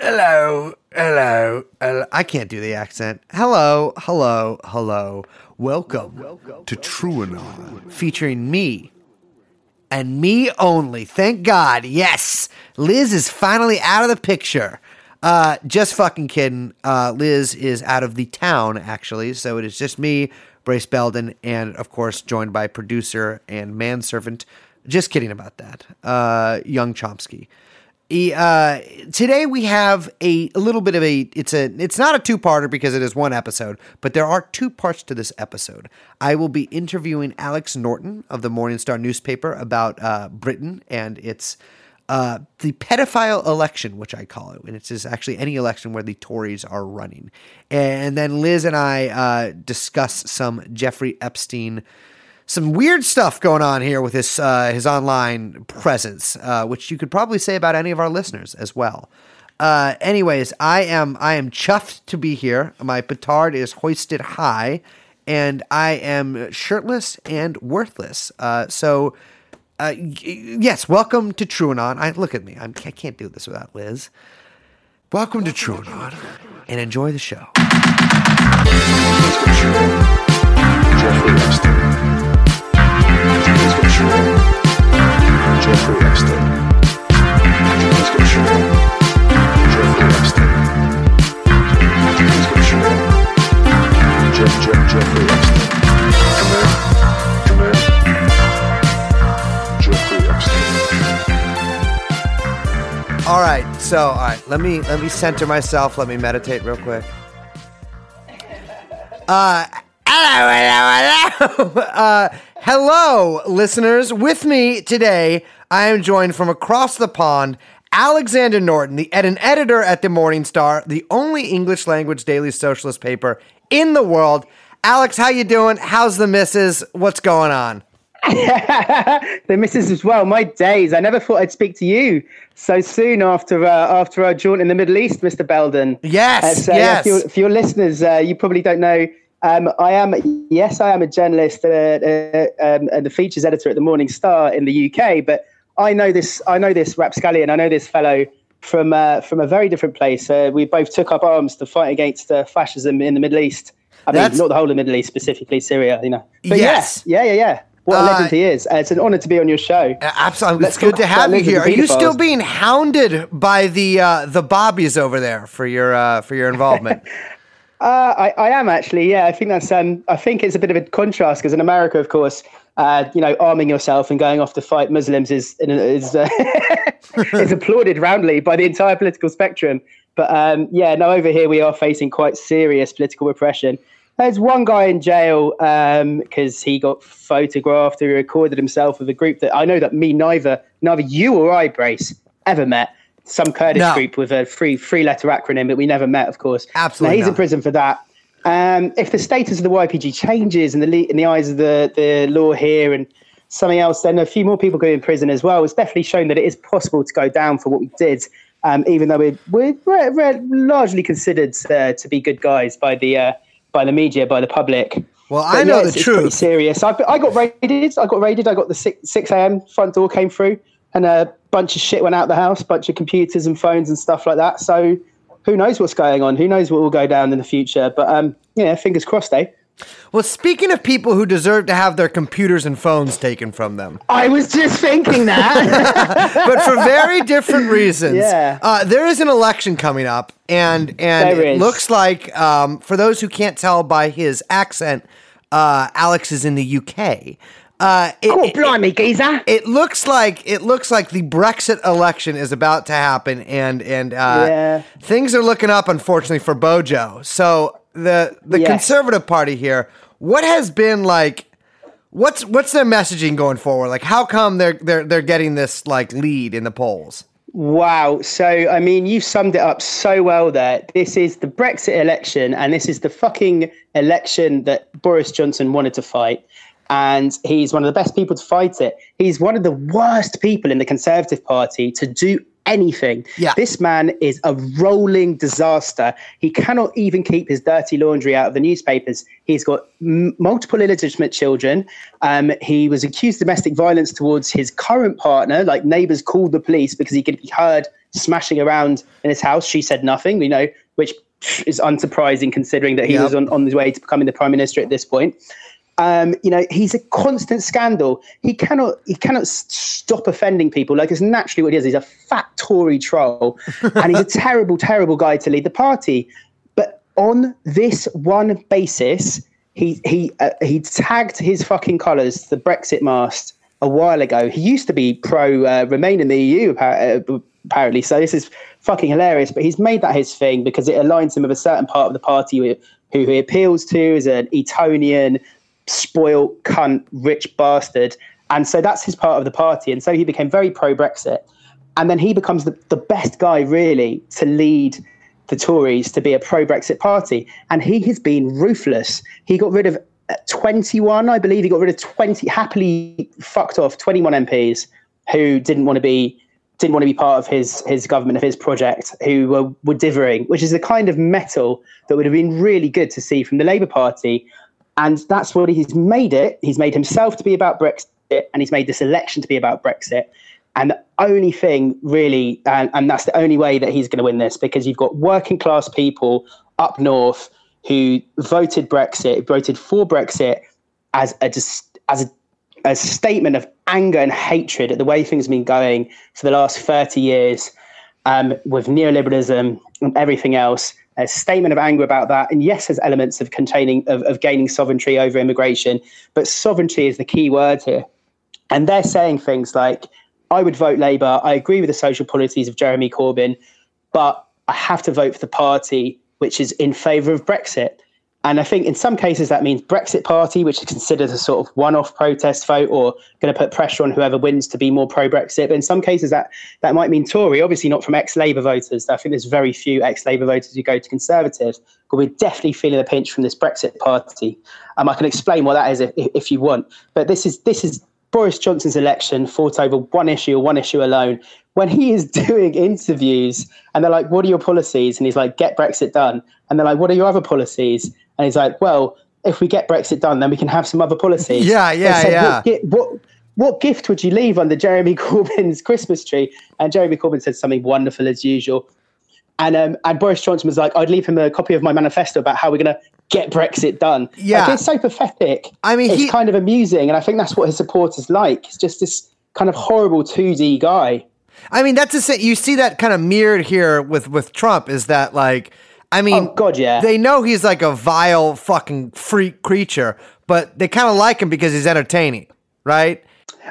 Hello, hello, hello. I can't do the accent. Hello, hello, hello. Welcome to TrueAnon, featuring me and me only. Thank God. Yes, Liz is finally out of the picture. Uh, just fucking kidding. Uh, Liz is out of the town, actually. So it is just me, Brace Belden, and of course, joined by producer and manservant. Just kidding about that. Uh, young Chomsky. Uh, today we have a, a little bit of a it's a it's not a two-parter because it is one episode but there are two parts to this episode i will be interviewing alex norton of the morning star newspaper about uh, britain and its uh, the pedophile election, which I call it, and it's just actually any election where the Tories are running. And then Liz and I uh, discuss some Jeffrey Epstein, some weird stuff going on here with his uh, his online presence, uh, which you could probably say about any of our listeners as well. Uh, anyways, I am I am chuffed to be here. My petard is hoisted high, and I am shirtless and worthless. Uh, so. Uh, yes, welcome to TrueAnon. I look at me. I'm, I can't do this without Liz. Welcome to TrueAnon, and enjoy the show. All right, so all right, let me let me center myself. Let me meditate real quick. Uh. Uh, hello, listeners. With me today, I am joined from across the pond, Alexander Norton, the ed- an editor at the Morning Star, the only English language daily socialist paper in the world. Alex, how you doing? How's the missus? What's going on? the missus as well. My days. I never thought I'd speak to you so soon after uh, after our jaunt in the Middle East, Mr. Belden. Yes, so, yes. For your, for your listeners, uh, you probably don't know. Um, I am, yes, I am a journalist uh, uh, um, and the features editor at the Morning Star in the UK. But I know this. I know this rapscallion. I know this fellow from uh, from a very different place. Uh, we both took up arms to fight against uh, fascism in the Middle East. I mean, That's- not the whole of the Middle East, specifically Syria. You know. But Yes. Yeah, yeah, yeah, yeah. What a Uh, legend he is. Uh, it's an honor to be on your show. Absolutely, Let's it's good to have you here. Are you still being hounded by the uh, the bobbies over there for your uh, for your involvement? Uh, I, I am actually, yeah. I think that's. Um, I think it's a bit of a contrast because in America, of course, uh, you know, arming yourself and going off to fight Muslims is is uh, is applauded roundly by the entire political spectrum. But um, yeah, now over here we are facing quite serious political repression. There's one guy in jail because he got photographed. He recorded himself with a group that I know that me neither neither you or I, Brace, ever met. Some Kurdish No. group with a three three letter acronym that we never met, of course. Absolutely Now, he's in prison for that. Um, if the status of the YPG changes in the le- in the eyes of the, the law here and something else, then a few more people go in prison as well. It's definitely shown that it is possible to go down for what we did, um, even though we're, we're, we're, largely considered uh, to be good guys by the uh, by the media, by the public. Well, But I know yeah, the it's, it's pretty truth. serious. I, I got raided. I got raided. I got the six six a.m. front door came through, and a bunch of shit went out the house, bunch of computers and phones and stuff like that. So who knows what's going on? Who knows what will go down in the future? But um, yeah, fingers crossed, eh? Well, speaking of people who deserve to have their computers and phones taken from them, I was just thinking that. but for very different reasons. Yeah. Uh, there is an election coming up, and and There it is. looks like um, for those who can't tell by his accent, uh, Alex is in the UK. Uh, it, oh, blimey, geezer! it looks like it looks like the Brexit election is about to happen, and and uh, Yeah. things are looking up, unfortunately, for Bojo. So the the Yes. Conservative Party here, what has been like? What's what's their messaging going forward? Like, how come they're they're they're getting this like lead in the polls? Wow. So, I mean, you summed it up so well there. This is the Brexit election, and this is the fucking election that Boris Johnson wanted to fight. And he's one of the best people to fight it. He's one of the worst people in the Conservative Party to do anything. Yeah. This man is a rolling disaster. He cannot even keep his dirty laundry out of the newspapers. He's got m- multiple illegitimate children. Um, he was accused of domestic violence towards his current partner. Like neighbors called the police because he could be heard smashing around in his house. She said nothing, you know, which is unsurprising considering that he Yep. was on, on his way to becoming the prime minister at this point. Um, you know, he's a constant scandal. He cannot he cannot stop offending people. Like it's naturally what he is. He's a fat Tory troll, and he's a terrible, terrible guy to lead the party. But on this one basis, he he uh, he tagged his fucking colours to the Brexit mast a while ago. He used to be pro uh, remain in the EU uh, apparently. So this is fucking hilarious. But he's made that his thing because it aligns him with a certain part of the party who, who he appeals to as an Etonian, spoilt cunt, rich bastard. And so that's his part of the party. And so he became very pro Brexit. And then he becomes the, the best guy, really, to lead the Tories to be a pro Brexit party. And he has been ruthless. He got rid of uh, 21, I believe. He got rid of 20, happily fucked off 21 MPs who didn't want to be didn't want to be part of his his government of his project who were, were dithering which is the kind of mettle that would have been really good to see from the labour party and that's what he's made it he's made himself to be about brexit and he's made this election to be about brexit and the only thing really and, and that's the only way that he's going to win this because you've got working class people up north who voted brexit voted for brexit as a as a a statement of anger and hatred at the way things have been going for the last 30 years um, with neoliberalism and everything else. A statement of anger about that. And yes, there's elements of containing of, of gaining sovereignty over immigration, but sovereignty is the key word here. And they're saying things like, I would vote Labour. I agree with the social policies of Jeremy Corbyn, but I have to vote for the party which is in favour of Brexit. And I think in some cases that means Brexit Party, which is considered a sort of one-off protest vote, or going to put pressure on whoever wins to be more pro-Brexit. But in some cases that that might mean Tory. Obviously not from ex-Labour voters. I think there's very few ex-Labour voters who go to Conservative. But we're definitely feeling the pinch from this Brexit Party. Um, I can explain what that is if, if you want. But this is this is Boris Johnson's election fought over one issue or one issue alone. When he is doing interviews and they're like, What are your policies? And he's like, Get Brexit done. And they're like, What are your other policies? And he's like, Well, if we get Brexit done, then we can have some other policies. Yeah, yeah, yeah. What, what, what gift would you leave under Jeremy Corbyn's Christmas tree? And Jeremy Corbyn said something wonderful as usual. And um, and Boris Johnson was like, I'd leave him a copy of my manifesto about how we're going to get Brexit done. Yeah. Like, it's so pathetic. I mean, it's he- kind of amusing, and I think that's what his supporters like. He's just this kind of horrible 2D guy. I mean, that's the. You see that kind of mirrored here with with Trump. Is that like? I mean, Oh, God, yeah. They know he's like a vile fucking freak creature, but they kind of like him because he's entertaining, right?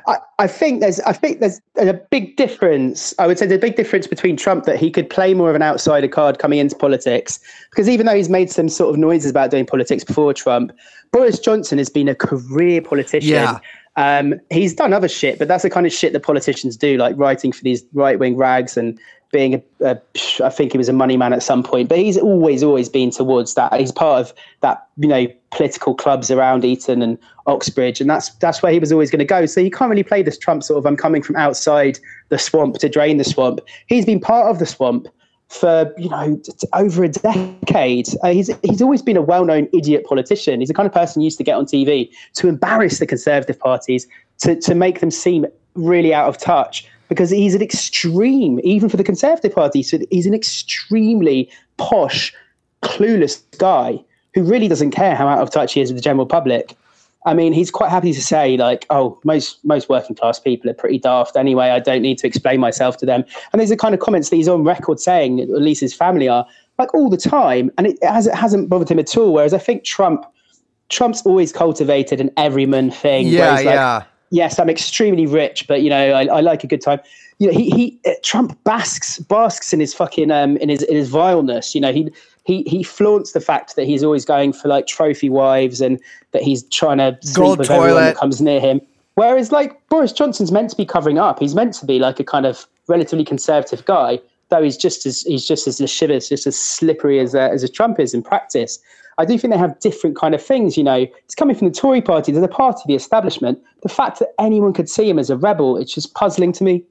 I, I think there's I think there's a big difference. I would say a big difference between Trump that he could play more of an outsider card coming into politics because even though he's made some sort of noises about doing politics before Trump, Boris Johnson has been a career politician. Yeah. Um, he's done other shit, but that's the kind of shit that politicians do, like writing for these right wing rags and being a, a, I think he was a money man at some point, but he's always, always been towards that. He's part of that, you know, political clubs around Eton and Oxbridge, and that's that's where he was always going to go. So he can't really play this Trump sort of I'm coming from outside the swamp to drain the swamp. He's been part of the swamp for you know over a decade. Uh, he's he's always been a well-known idiot politician. He's the kind of person used to get on TV to embarrass the Conservative parties to to make them seem really out of touch because he's an extreme, even for the Conservative Party. So he's an extremely posh, clueless guy who really doesn't care how out of touch he is with the general public. I mean, he's quite happy to say, like, oh, most most working class people are pretty daft anyway. I don't need to explain myself to them. And these are kind of comments that he's on record saying, at least his family are, like all the time. And it, has, it hasn't bothered him at all. Whereas I think Trump, Trump's always cultivated an everyman thing. Yeah, like, yeah. yes, I'm extremely rich, but you know, I, I like a good time. You know, he he uh, Trump basks basks in his fucking um in his in his vileness. You know, he he he flaunts the fact that he's always going for like trophy wives and that he's trying to sleep with everyone that comes near him. Whereas like Boris Johnson's meant to be covering up. He's meant to be like a kind of relatively conservative guy, though he's just as he's just as lascivious, just as slippery as uh, as a Trump is in practice. I do think they have different kind of things. You know, it's coming from the Tory party. They're the party of the establishment. The fact that anyone could see him as a rebel, it's just puzzling to me.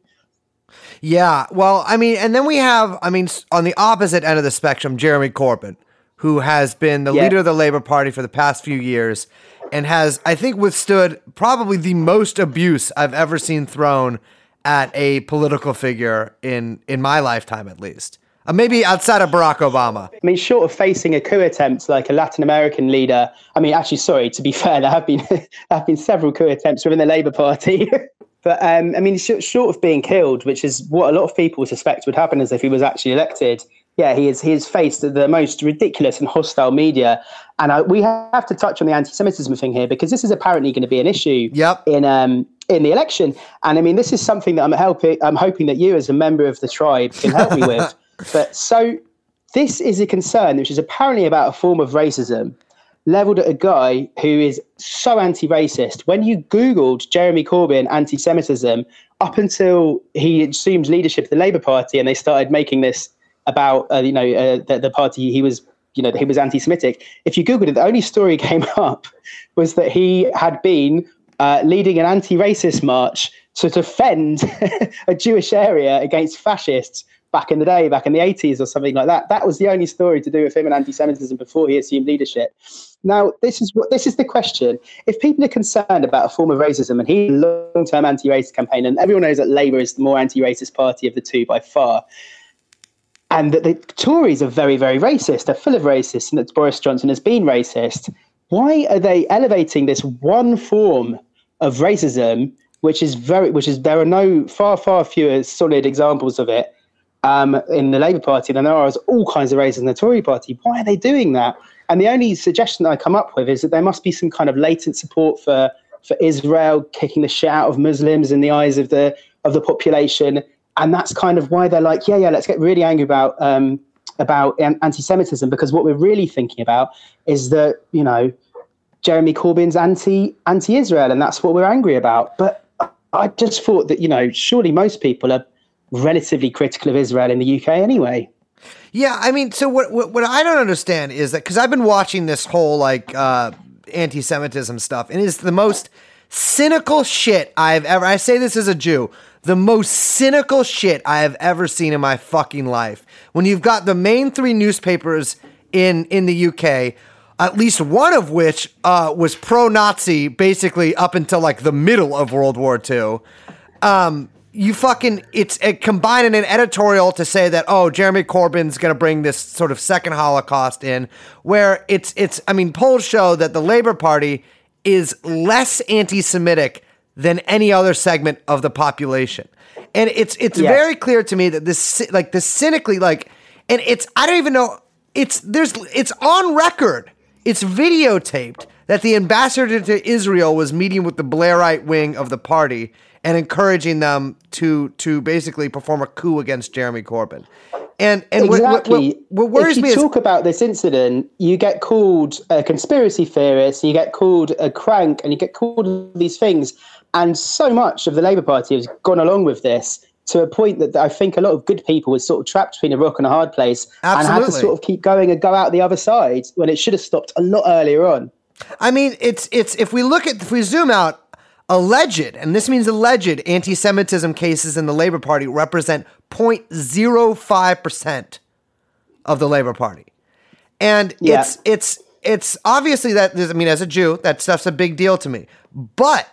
Yeah. Well, I mean, and then we have, I mean, on the opposite end of the spectrum, Jeremy Corbyn, who has been the leader of the Labour Party for the past few years and has, I think, withstood probably the most abuse I've ever seen thrown at a political figure in in my lifetime, at least. Uh, maybe outside of Barack Obama. I mean, short of facing a coup attempt like a Latin American leader, I mean, actually, sorry, to be fair, there have been there have been several coup attempts within the Labour Party. but um, I mean, short of being killed, which is what a lot of people suspect would happen as if he was actually elected. Yeah, he is. He has faced the most ridiculous and hostile media, and uh, we have to touch on the anti-Semitism thing here because this is apparently going to be an issue Yep. in um, in the election. And I mean, this is something that I'm helping. I'm hoping that you, as a member of the tribe, can help me with. But so this is a concern, which is apparently about a form of racism leveled at a guy who is so anti-racist. When you Googled Jeremy Corbyn anti-Semitism, up until he assumed leadership of the Labour Party, and they started making this about uh, you know uh, the, the party he was you know he was anti-Semitic. If you Googled it, the only story came up was that he had been uh, leading an anti-racist march to defend a Jewish area against fascists back in the day, back in the 80s or something like that. That was the only story to do with him and anti-Semitism before he assumed leadership. Now, this is what this is the question. If people are concerned about a form of racism, and he's a long-term anti-racist campaign, and everyone knows that Labour is the more anti-racist party of the two by far, and that the Tories are very, very racist, they're full of racists, and that Boris Johnson has been racist. Why are they elevating this one form of racism, which is very, which is there are no far, far fewer solid examples of it um, in the Labour Party than there are all kinds of racism in the Tory Party. Why are they doing that? And the only suggestion that I come up with is that there must be some kind of latent support for for Israel kicking the shit out of Muslims in the eyes of the of the population, and that's kind of why they're like, yeah, yeah, let's get really angry about um, about anti-Semitism because what we're really thinking about is that you know Jeremy Corbyn's anti anti-Israel, and that's what we're angry about. But I just thought that you know surely most people are relatively critical of Israel in the UK anyway. Yeah, I mean, so what what, what I don't understand is that because I've been watching this whole like uh, anti-Semitism stuff, and it's the most cynical shit I've ever. I say this as a Jew, the most cynical shit I have ever seen in my fucking life. When you've got the main three newspapers in in the UK. At least one of which uh, was pro-Nazi, basically up until like the middle of World War II. Um, you fucking it's it combining an editorial to say that oh Jeremy Corbyn's going to bring this sort of second Holocaust in where it's it's I mean polls show that the Labor Party is less anti-Semitic than any other segment of the population. And it's it's very clear to me that this like this cynically like and it's I don't even know it's there's it's on record. It's videotaped that the ambassador to Israel was meeting with the Blairite wing of the party and encouraging them to to basically perform a coup against Jeremy Corbyn. And and what- what- exactly. what, what worries if you me is talk about this incident, you get called a conspiracy theorist, you get called a crank, and you get called these things. And so much of the Labour Party has gone along with this to a point that I think a lot of good people were sort of trapped between a rock and a hard place and had to sort of keep going and go out the other side when it should have stopped a lot earlier on. I mean, it's it's if we look at if we zoom out, alleged, and this means alleged anti-Semitism cases in the Labor Party represent 0.05 percent of the Labor Party, and Yeah. it's it's it's obviously that I mean, as a Jew, that stuff's a big deal to me, but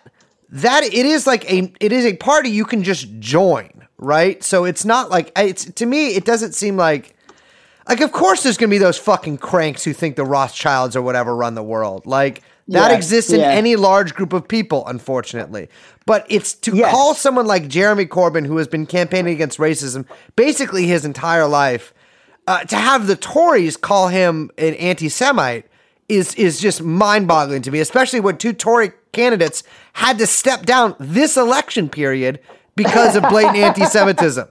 that it is like a it is a party you can just join, right? So it's not like it's to me, it doesn't seem like. Like, of course, there's gonna be those fucking cranks who think the Rothschilds or whatever run the world. Like that Yeah, exists in yeah. any large group of people, unfortunately. But it's to Yes. call someone like Jeremy Corbyn, who has been campaigning against racism basically his entire life, uh, to have the Tories call him an anti-Semite is is just mind-boggling to me. Especially when two Tory candidates had to step down this election period because of blatant anti-Semitism.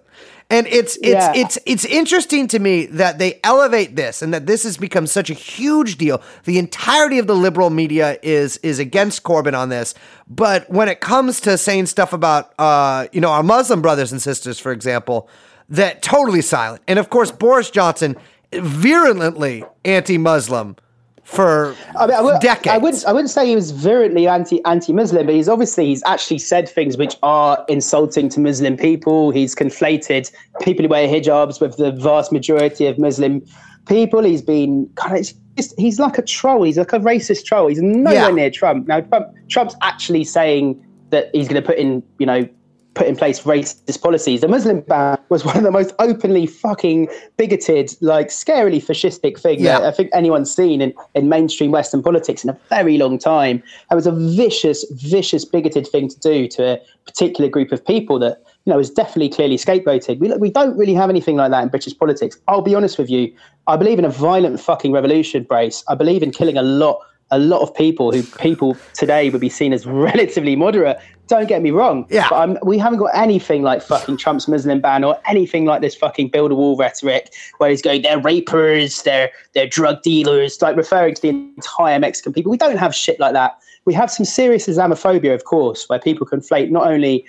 And it's it's Yeah. it's it's interesting to me that they elevate this and that this has become such a huge deal. The entirety of the liberal media is is against Corbyn on this, but when it comes to saying stuff about uh, you know our Muslim brothers and sisters, for example, that totally silent. And of course, Boris Johnson virulently anti-Muslim for I mean, I, would, decades. I wouldn't. I wouldn't say he was virulently anti anti-Muslim, but he's obviously he's actually said things which are insulting to Muslim people. He's conflated people who wear hijabs with the vast majority of Muslim people. He's been kind of. It's he's like a troll. He's like a racist troll. He's nowhere Yeah. near Trump. Now, Trump, Trump's actually saying that he's going to put in, you know, put in place racist policies. The Muslim ban was one of the most openly fucking bigoted, like scarily fascistic thing Yeah. that I think anyone's seen in, in mainstream Western politics in a very long time. It was a vicious, vicious, bigoted thing to do to a particular group of people that you know was definitely clearly scapegoated. We we don't really have anything like that in British politics. I'll be honest with you. I believe in a violent fucking revolution, Brace. I believe in killing a lot a lot of people who people today would be seen as relatively moderate. Don't get me wrong. Yeah. But I'm, we haven't got anything like fucking Trump's Muslim ban or anything like this fucking build a wall rhetoric where he's going, they're rapers, they're they're drug dealers, like referring to the entire Mexican people. We don't have shit like that. We have some serious Islamophobia, of course, where people conflate not only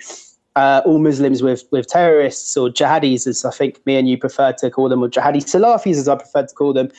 uh, all Muslims with with terrorists or jihadis, as I think me and you prefer to call them, or jihadi Salafis, as I prefer to call them,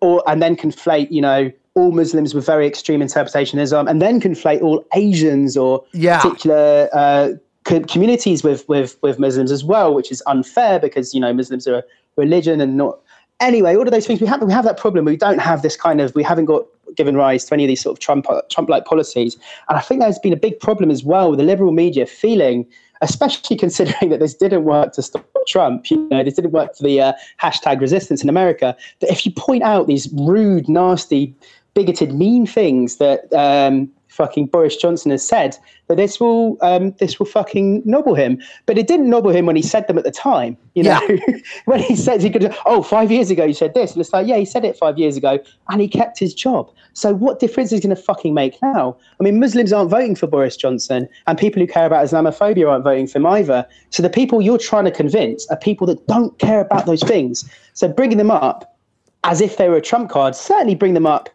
or and then conflate, you know, all Muslims with very extreme interpretation of Islam, and then conflate all Asians or Yeah. particular uh, co- communities with with with Muslims as well, which is unfair because you know Muslims are a religion and not. Anyway, all of those things we have we have that problem. We don't have this kind of we haven't got given rise to any of these sort of Trump Trump like policies, and I think there's been a big problem as well with the liberal media feeling. Especially considering that this didn't work to stop Trump, you know, this didn't work for the uh, hashtag resistance in America. That if you point out these rude, nasty, bigoted, mean things that um, fucking Boris Johnson has said, that this will um, this will fucking nobble him. But it didn't nobble him when he said them at the time. You know, when he said he could, oh, five years ago you said this, and it's like, yeah, he said it five years ago, and he kept his job. So what difference is he going to fucking make now? I mean, Muslims aren't voting for Boris Johnson, and people who care about Islamophobia aren't voting for him either. So the people you're trying to convince are people that don't care about those things. So bringing them up as if they were a trump card, certainly bring them up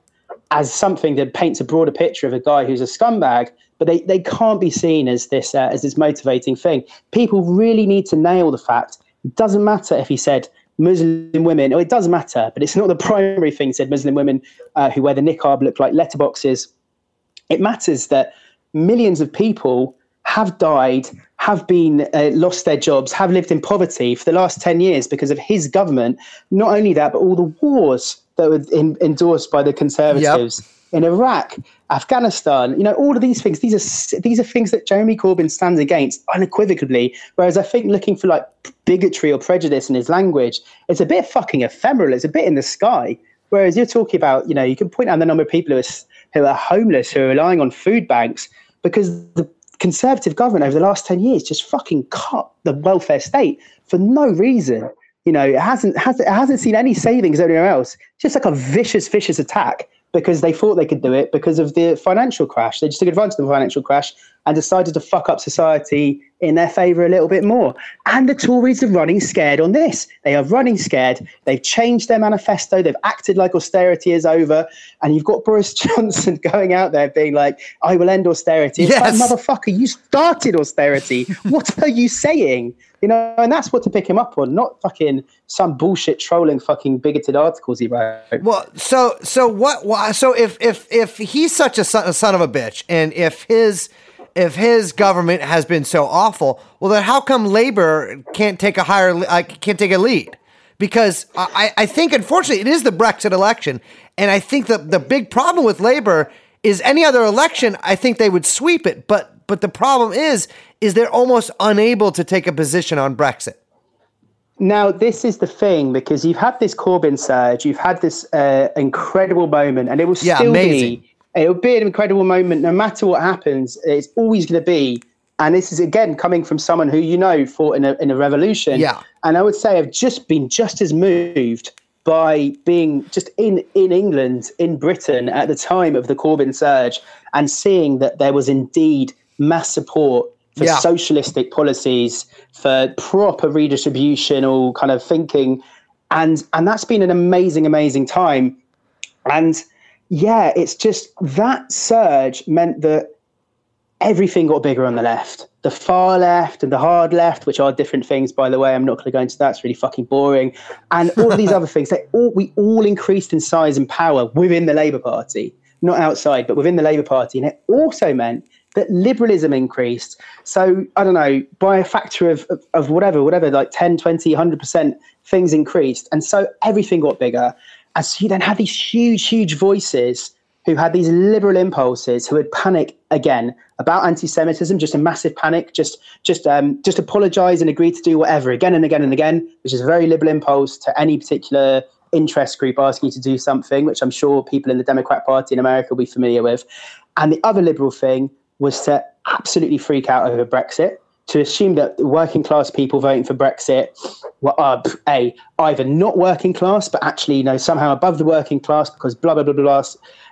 as something that paints a broader picture of a guy who's a scumbag, but they, they can't be seen as this uh, as this motivating thing. People really need to nail the fact. It doesn't matter if he said Muslim women, or it does matter, but it's not the primary thing. Said Muslim women uh, who wear the niqab look like letterboxes. It matters that millions of people have died, have been uh, lost their jobs, have lived in poverty for the last 10 years because of his government. Not only that, but all the wars that were in, endorsed by the conservatives in Iraq, Afghanistan, you know, all of these things, these are these are things that Jeremy Corbyn stands against unequivocally. Whereas I think looking for like bigotry or prejudice in his language, it's a bit fucking ephemeral. It's a bit in the sky. Whereas you're talking about, you know, you can point out the number of people who are, who are homeless, who are relying on food banks because the conservative government over the last 10 years just fucking cut the welfare state for no reason. You know, it hasn't, has, it hasn't seen any savings anywhere else. Just like a vicious, vicious attack because they thought they could do it because of the financial crash. They just took advantage of the financial crash and decided to fuck up society in their favour a little bit more. And the Tories are running scared on this. They are running scared. They've changed their manifesto. They've acted like austerity is over. And you've got Boris Johnson going out there being like, I will end austerity. It's Yes. like, motherfucker, you started austerity. what are you saying? You know, and that's what to pick him up on, not fucking some bullshit trolling fucking bigoted articles he wrote. Well, so so what? why- So if if if he's such a son, a son of a bitch, and if his if his government has been so awful, well, then how come Labor can't take a higher uh, can't take a lead? Because I, I think unfortunately it is the Brexit election, and I think that the big problem with Labor is any other election. I think they would sweep it, but but the problem is is they're almost unable to take a position on Brexit. Now, this is the thing because you've had this Corbyn surge, you've had this uh, incredible moment, and it will Yeah, still amazing. be. It will be an incredible moment, no matter what happens. It's always going to be. And this is again coming from someone who you know fought in a in a revolution. Yeah. And I would say I've just been just as moved by being just in in England, in Britain at the time of the Corbyn surge, and seeing that there was indeed mass support for Yeah. socialistic policies, for proper redistributional kind of thinking, and and that's been an amazing, amazing time. And yeah, it's just that surge meant that everything got bigger on the left. The far left and the hard left, which are different things, by the way. I'm not going to go into that. It's really fucking boring. And all of these other things, they all, we all increased in size and power within the Labour Party, not outside, but within the Labour Party. And it also meant that liberalism increased. So, I don't know, by a factor of, of, of whatever, whatever, like 10, 20, 100%, things increased. And so everything got bigger. So you then had these huge, huge voices who had these liberal impulses, who would panic again about anti-Semitism, just a massive panic, just just um, just apologise and agree to do whatever again and again and again, which is a very liberal impulse to any particular interest group asking you to do something, which I'm sure people in the Democrat Party in America will be familiar with. And the other liberal thing was to absolutely freak out over Brexit, to assume that working class people voting for Brexit were uh, a either not working class, but actually you know somehow above the working class because blah blah blah blah, blah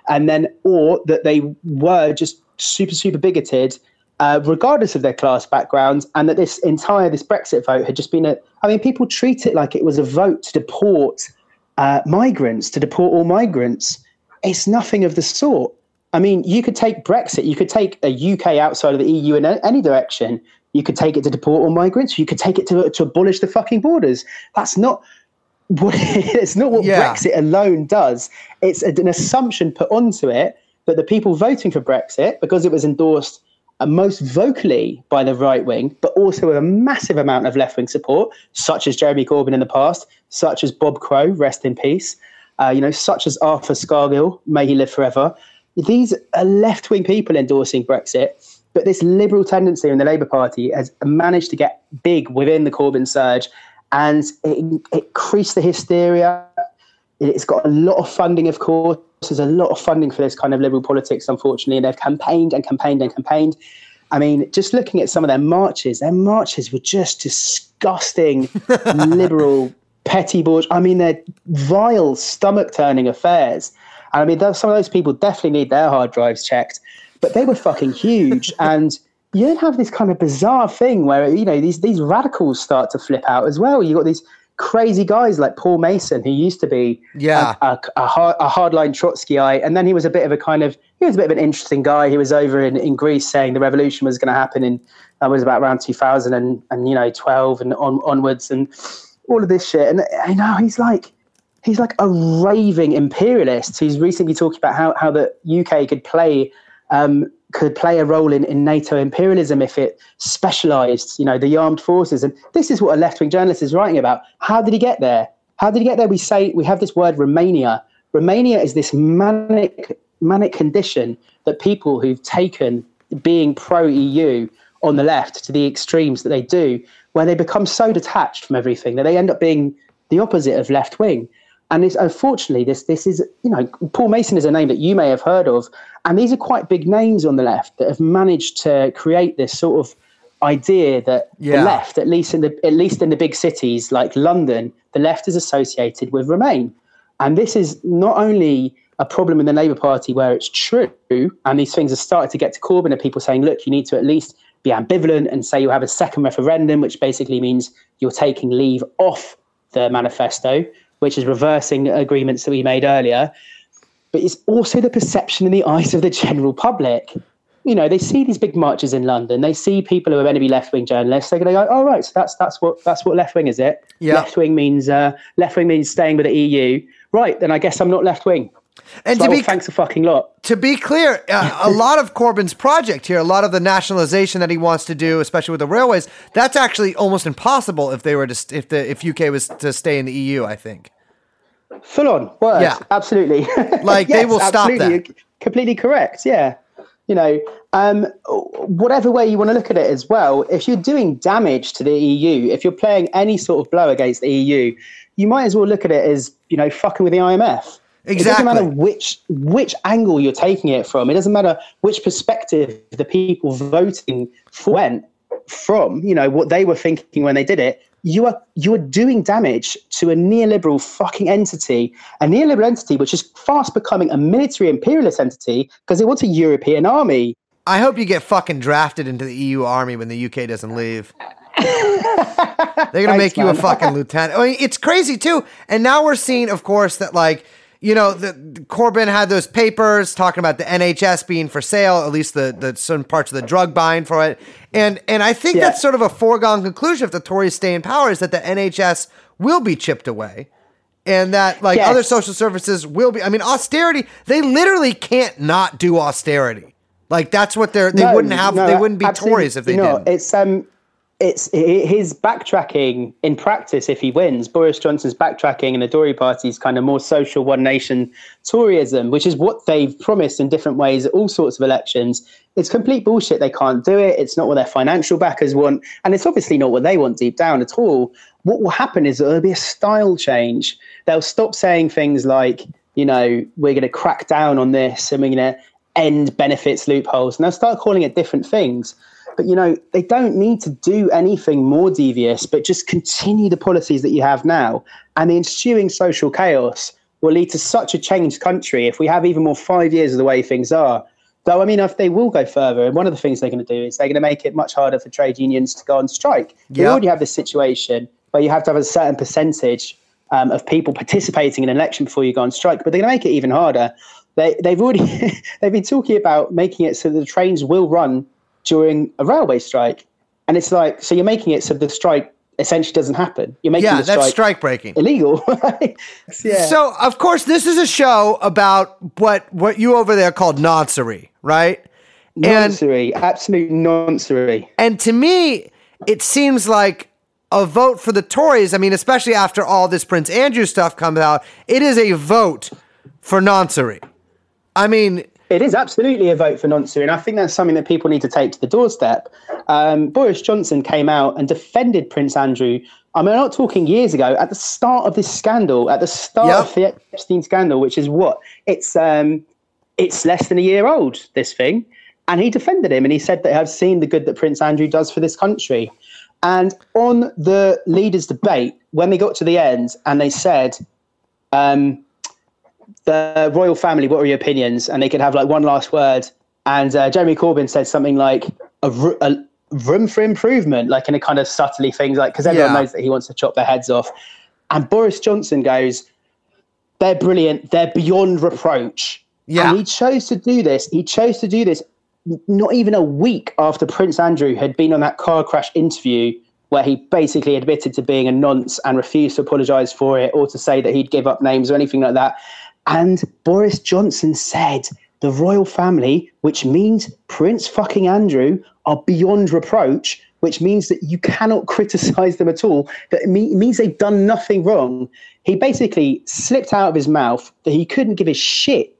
and then or that they were just super super bigoted. Uh, regardless of their class backgrounds, and that this entire this Brexit vote had just been a. I mean, people treat it like it was a vote to deport uh, migrants, to deport all migrants. It's nothing of the sort. I mean, you could take Brexit, you could take a UK outside of the EU in any direction. You could take it to deport all migrants. You could take it to, to abolish the fucking borders. That's not what it's not what Yeah. Brexit alone does. It's an assumption put onto it that the people voting for Brexit, because it was endorsed uh, most vocally by the right wing, but also with a massive amount of left wing support, such as Jeremy Corbyn in the past, such as Bob Crow, rest in peace, uh, you know, such as Arthur Scargill, may he live forever. These are left wing people endorsing Brexit, but this liberal tendency in the Labour Party has managed to get big within the Corbyn surge, and it, it increased the hysteria. It's got a lot of funding, of course. There's a lot of funding for this kind of liberal politics, unfortunately, and they've campaigned and campaigned and campaigned. I mean, just looking at some of their marches, their marches were just disgusting, liberal, petty bourgeois. I mean, they're vile, stomach turning affairs. And I mean, those, some of those people definitely need their hard drives checked, but they were fucking huge. and you then have this kind of bizarre thing where, you know, these, these radicals start to flip out as well. You've got these crazy guys like Paul Mason, who used to be Yeah. a, a, a, hard, a hardline Trotskyite, and then he was a bit of a kind of he was a bit of an interesting guy. He was over in, in Greece saying the revolution was going to happen in that was about around 2000 and, and you know 12 and on, onwards and all of this shit. And you know he's like he's like a raving imperialist who's recently talking about how how the UK could play. Um, could play a role in, in NATO imperialism if it specialized, you know, the armed forces. And this is what a left wing journalist is writing about. How did he get there? How did he get there? We say we have this word Remania. Remania is this manic manic condition that people who've taken being pro EU on the left to the extremes that they do, where they become so detached from everything that they end up being the opposite of left wing. And it's, oh, unfortunately, this this is you know Paul Mason is a name that you may have heard of, and these are quite big names on the left that have managed to create this sort of idea that Yeah. the left, at least in the at least in the big cities like London, the left is associated with Remain, and this is not only a problem in the Labour Party where it's true, and these things have started to get to Corbyn, and people saying, look, you need to at least be ambivalent and say you have a second referendum, which basically means you're taking leave off the manifesto, which is reversing agreements that we made earlier. But it's also the perception in the eyes of the general public. You know, they see these big marches in London. They see people who are going to be left-wing journalists. They're going to go, "Oh, right, so that's that's what that's what left-wing is it? Yeah. Left-wing means uh, left-wing means staying with the EU. Right, then I guess I'm not left-wing. And So, to be thanks a fucking lot. to be clear, uh, a lot of Corbyn's project here, a lot of the nationalization that he wants to do, especially with the railways, that's actually almost impossible if they were to st- if the if UK was to stay in the EU. I think. Full on, word, Yeah. absolutely. Like, they will stop absolutely. that. Completely correct. Yeah, you know, um, whatever way you want to look at it as well. If you're doing damage to the EU, if you're playing any sort of blow against the EU, you might as well look at it as you know fucking with the IMF. It doesn't matter which which angle you're taking it from. It doesn't matter which perspective the people voting for went from. You know what they were thinking when they did it. You are you are doing damage to a neoliberal fucking entity, a neoliberal entity which is fast becoming a military imperialist entity because it wants a European army. I hope you get fucking drafted into the EU army when the UK doesn't leave. They're gonna make you a fucking lieutenant. I mean, it's crazy too. And now we're seeing, of course, that like you know, the, Corbyn had those papers talking about the NHS being for sale, at least the the some parts of the drug buying for it. And and I think Yeah. that's sort of a foregone conclusion if the Tories stay in power is that the NHS will be chipped away. And that like Yes. other social services will be I mean austerity, they literally can't not do austerity. Like that's what they're they No, wouldn't have no, they wouldn't be Tories if they not. didn't. It's um, it's his backtracking in practice if he wins. Boris johnson's backtracking and the tory party's kind of more social one nation toryism which is what they've promised in different ways at all sorts of elections. It's complete bullshit. They can't do it. It's not what their financial backers want. And it's obviously not what they want deep down at all. What will happen is there'll be a style change. They'll stop saying things like you know we're going to crack down on this and we're going to end benefits loopholes. And they'll start calling it different things but you know they don't need to do anything more devious but just continue the policies that you have now. And the ensuing social chaos will lead to such a changed country if we have even more five years of the way things are. Though i mean if they will go further and one of the things they're going to do is they're going to make it much harder for trade unions to go on strike. We Yeah. already have this situation where you have to have a certain percentage um, of people participating in an election before you go on strike but they're going to make it even harder. They, they've already they've been talking about making it so that the trains will run during a railway strike. And it's like, so you're making it so the strike essentially doesn't happen. You're making Yeah, the that's strike, strike breaking. illegal. right? yeah. So, of course, this is a show about what what you over there called noncery, right? And noncery, absolute noncery. and to me, it seems like a vote for the Tories. I mean, especially after all this Prince Andrew stuff comes out, it is a vote for noncery. I mean, It is absolutely a vote for noncery, and I think that's something that people need to take to the doorstep. Um, Boris Johnson came out and defended Prince Andrew. I mean, I'm not talking years ago. At the start of this scandal, at the start Yep. of the Epstein scandal, which is what it's um, it's less than a year old. This thing, and he defended him, and he said that I've seen the good that Prince Andrew does for this country. And on the leaders' debate, when they got to the end, and they said, um, the royal family, what are your opinions? And they could have like one last word. And uh, Jeremy Corbyn said something like a, a room for improvement, like in a kind of subtly things like because everyone Yeah. knows that he wants to chop their heads off. And Boris Johnson goes, they're brilliant. They're beyond reproach. Yeah. And he chose to do this. He chose to do this not even a week after Prince Andrew had been on that car crash interview where he basically admitted to being a nonce and refused to apologize for it or to say that he'd give up names or anything like that. And Boris Johnson said the royal family, which means Prince fucking Andrew, are beyond reproach, which means that you cannot criticize them at all. That means they've done nothing wrong. He basically slipped out of his mouth that he couldn't give a shit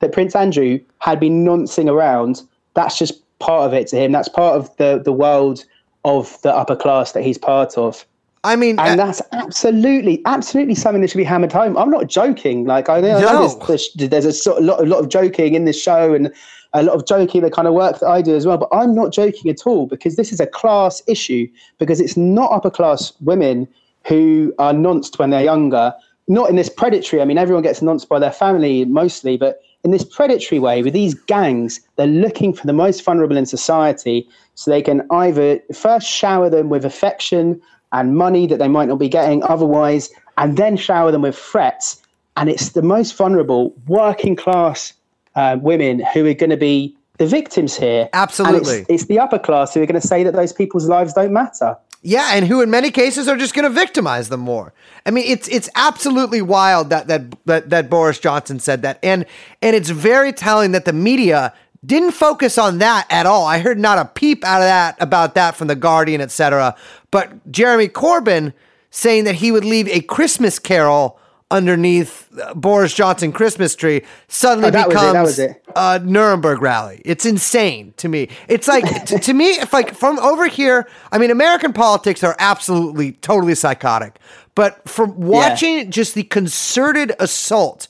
that Prince Andrew had been noncing around. That's just part of it to him. That's part of the, the world of the upper class that he's part of. I mean, And uh, that's absolutely, absolutely something that should be hammered home. I'm not joking. Like I know, I No. there's, there's, there's a sort of lot, a lot of joking in this show and a lot of joking, the kind of work that I do as well. But I'm not joking at all because this is a class issue. Because it's not upper class women who are nonced when they're younger. Not in this predatory. I mean, everyone gets nonced by their family mostly, but in this predatory way with these gangs, they're looking for the most vulnerable in society so they can either first shower them with affection and money that they might not be getting otherwise, and then shower them with threats. And it's the most vulnerable working class uh, women who are going to be the victims here. Absolutely. it's, it's the upper class who are going to say that those people's lives don't matter. Yeah, and who in many cases are just going to victimize them more. I mean, it's it's absolutely wild that that that, that Boris Johnson said that, and and it's very telling that the media didn't focus on that at all. I heard not a peep out of that about that from the Guardian, etc. But Jeremy Corbyn saying that he would leave a Christmas carol underneath uh, Boris Johnson Christmas tree suddenly Oh, that was it, becomes it. a Nuremberg rally. It's insane to me. It's like to, to me, if like from over here, I mean, American politics are absolutely totally psychotic. But from watching just the concerted assault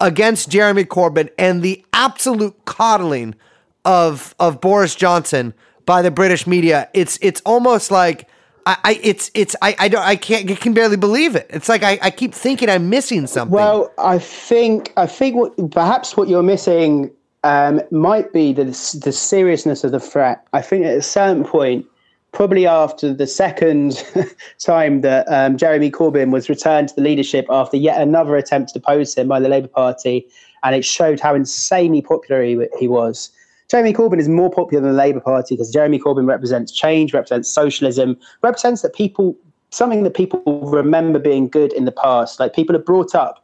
against Jeremy Corbyn and the absolute coddling of of Boris Johnson by the British media, it's it's almost like. I, I it's it's I, I don't I can't I can barely believe it. It's like I, I keep thinking I'm missing something. Well, I think I think what perhaps what you're missing um, might be the the seriousness of the threat. I think at a certain point, probably after the second time that um, Jeremy Corbyn was returned to the leadership after yet another attempt to depose him by the Labour Party, and it showed how insanely popular he, he was. Jeremy Corbyn is more popular than the Labour Party because Jeremy Corbyn represents change, represents socialism, represents that people something that people remember being good in the past. Like people are brought up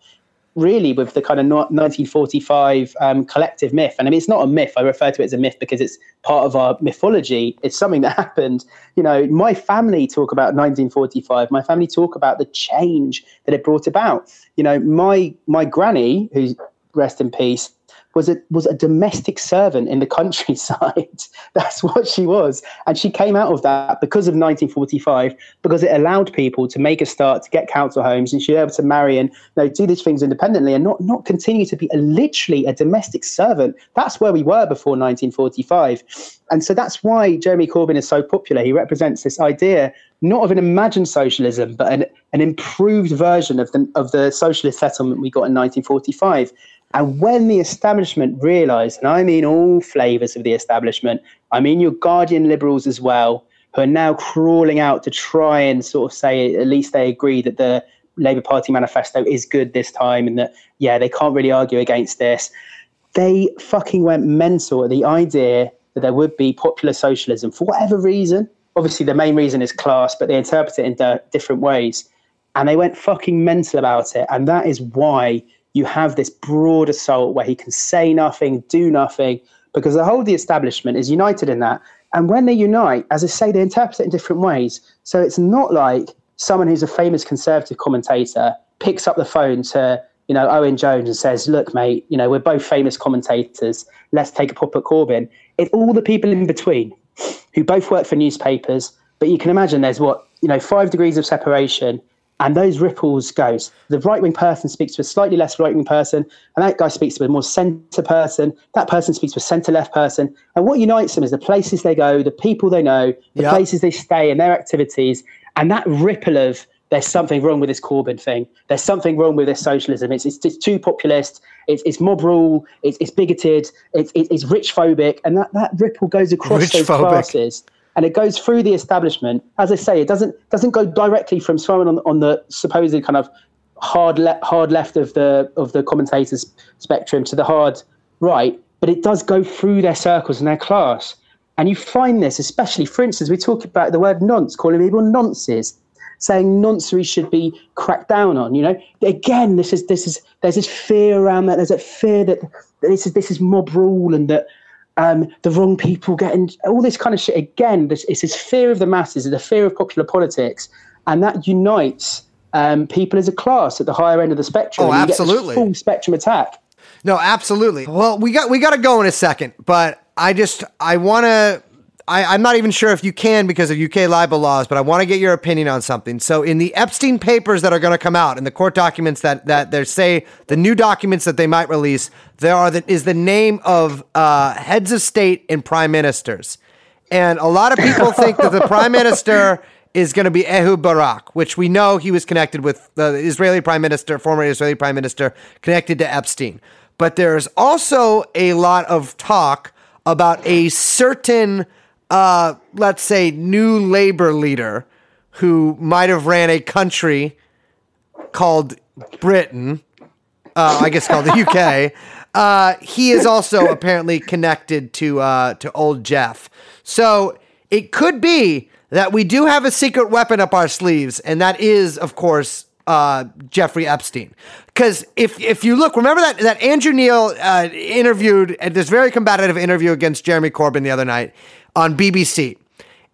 really with the kind of 1945 um, collective myth. And I mean, it's not a myth. I refer to it as a myth because it's part of our mythology. It's something that happened. You know, my family talk about 1945. My family talk about the change that it brought about. You know, my my granny, who's rest in peace, was a was a domestic servant in the countryside. That's what she was, and she came out of that because of 1945, because it allowed people to make a start to get council homes, and she was able to marry and you know, do these things independently, and not not continue to be a, literally a domestic servant. That's where we were before 1945, and so that's why Jeremy Corbyn is so popular. He represents this idea not of an imagined socialism, but an, an improved version of the of the socialist settlement we got in 1945. And when the establishment realised, and I mean all flavours of the establishment, I mean your guardian liberals as well, who are now crawling out to try and sort of say at least they agree that the Labour Party manifesto is good this time and that, yeah, they can't really argue against this. They fucking went mental at the idea that there would be popular socialism for whatever reason. Obviously, the main reason is class, but they interpret it in different ways. And they went fucking mental about it. And that is why you have this broad assault where he can say nothing, do nothing, because the whole of the establishment is united in that. And when they unite, as I say, they interpret it in different ways. So it's not like someone who's a famous conservative commentator picks up the phone to, you know, Owen Jones and says, look, mate, you know, we're both famous commentators. Let's take a pop at Corbyn. It's all the people in between who both work for newspapers. But you can imagine there's what, you know, five degrees of separation and those ripples goes. The right wing person speaks to a slightly less right wing person, and that guy speaks to a more centre person. That person speaks to a centre left person, and what unites them is the places they go, the people they know, the Yep. places they stay, and their activities, and that ripple of there's something wrong with this Corbyn thing. There's something wrong with this socialism. It's it's, it's too populist. It's, it's mob rule. It's, it's bigoted. It's, it's, it's rich phobic, and that, that ripple goes across Rich those classes and it goes through the establishment. As I say, it doesn't doesn't go directly from someone on, on the supposed kind of hard le- hard left of the of the commentators spectrum to the hard right, but it does go through their circles and their class. And you find this, especially, for instance, we talk about the word nonce, calling people nonces, saying noncery should be cracked down on. You know, again, this is this is there's this fear around that. There's a fear that this is this is mob rule and that um, the wrong people getting all this kind of shit. Again, this it's this fear of the masses, the fear of popular politics, and that unites um, people as a class at the higher end of the spectrum. Oh, and you get this absolutely. full spectrum attack. No, absolutely. Well, we got we got to go in a second, but I just I want to. I, I'm not even sure if you can because of UK libel laws, but I want to get your opinion on something. So, in the Epstein papers that are going to come out, in the court documents that that they say the new documents that they might release, there are the, is the name of uh, heads of state and prime ministers, and a lot of people think that the prime minister is going to be Ehud Barak, which we know he was connected with the Israeli prime minister, former Israeli prime minister, connected to Epstein. But there's also a lot of talk about a certain, uh, let's say, new labor leader who might have ran a country called Britain, uh, I guess called the UK. Uh, he is also apparently connected to uh, to old Jeff. So it could be that we do have a secret weapon up our sleeves, and that is, of course, uh, Jeffrey Epstein. Because if if you look, remember that that Andrew Neil uh, interviewed at this very combative interview against Jeremy Corbyn the other night on BBC.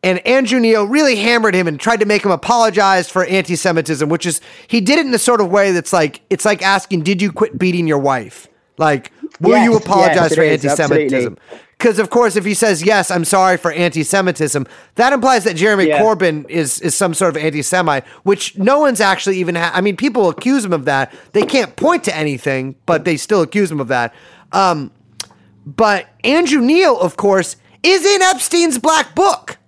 And Andrew Neil really hammered him and tried to make him apologize for anti Semitism, which is, he did it in a sort of way that's like, it's like asking, did you quit beating your wife? Like, will Yes, you apologize yes, for anti Semitism? Because, of course, if he says, yes, I'm sorry for anti Semitism, that implies that Jeremy Yeah. Corbyn is, is some sort of anti Semite, which no one's actually even, ha- I mean, people accuse him of that. They can't point to anything, but they still accuse him of that. Um, but Andrew Neil, of course, is in Epstein's black book.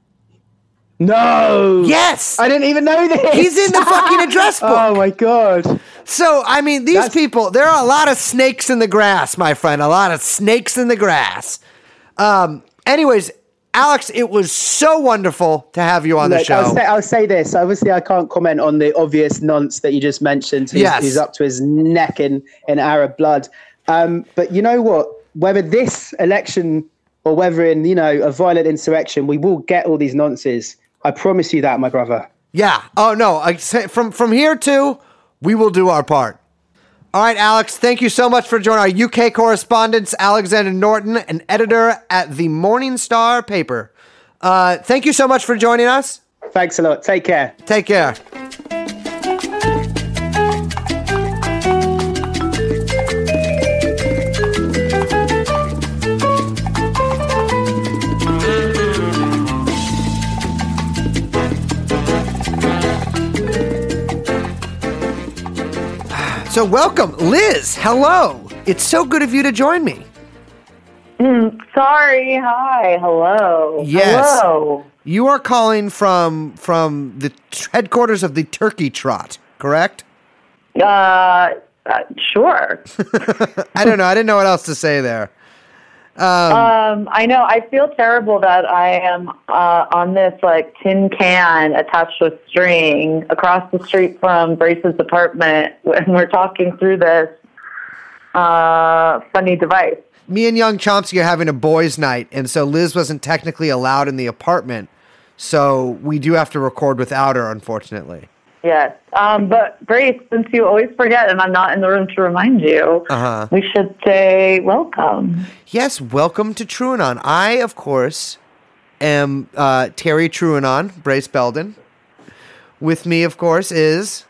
No. Yes. I didn't even know this. He's in the fucking address book. Oh my god. So, I mean, these That's- people, there are a lot of snakes in the grass, my friend. A lot of snakes in the grass. Um, anyways, Alex, it was so wonderful to have you on the show. I'll say, I'll say this. Obviously, I can't comment on the obvious nonce that you just mentioned. Who's, Yes. who's up to his neck in, in Arab blood. Um, but you know what? Whether this election or whether in you know a violent insurrection, we will get all these nonces. I promise you that, my brother. yeah. Oh, no. I say from, from here to, we will do our part. All right, Alex, thank you so much for joining our UK correspondent, Alexander Norton, an editor at the Morning Star paper. Uh, thank you so much for joining us. Thanks a lot. Take care. Take care. So, welcome, Liz. Hello. It's so good of you to join me. Sorry. Hi. Hello. Yes. Hello. You are calling from from the t- headquarters of the Turkey Trot, correct? Uh, uh, sure. I don't know. I didn't know what else to say there. Um, I know. I feel terrible that I am uh, on this like tin can attached with string across the street from Brace's apartment when we're talking through this uh, funny device. Me and Yung Chomsky are having a boys' night, and so Liz wasn't technically allowed in the apartment. So we do have to record without her, unfortunately. Yes. Um, but Brace, since you always forget and I'm not in the room to remind you, Uh-huh. we should say welcome. Yes, welcome to TrueAnon. I, of course, am uh, Terry Truanon, Brace Belden. With me, of course, is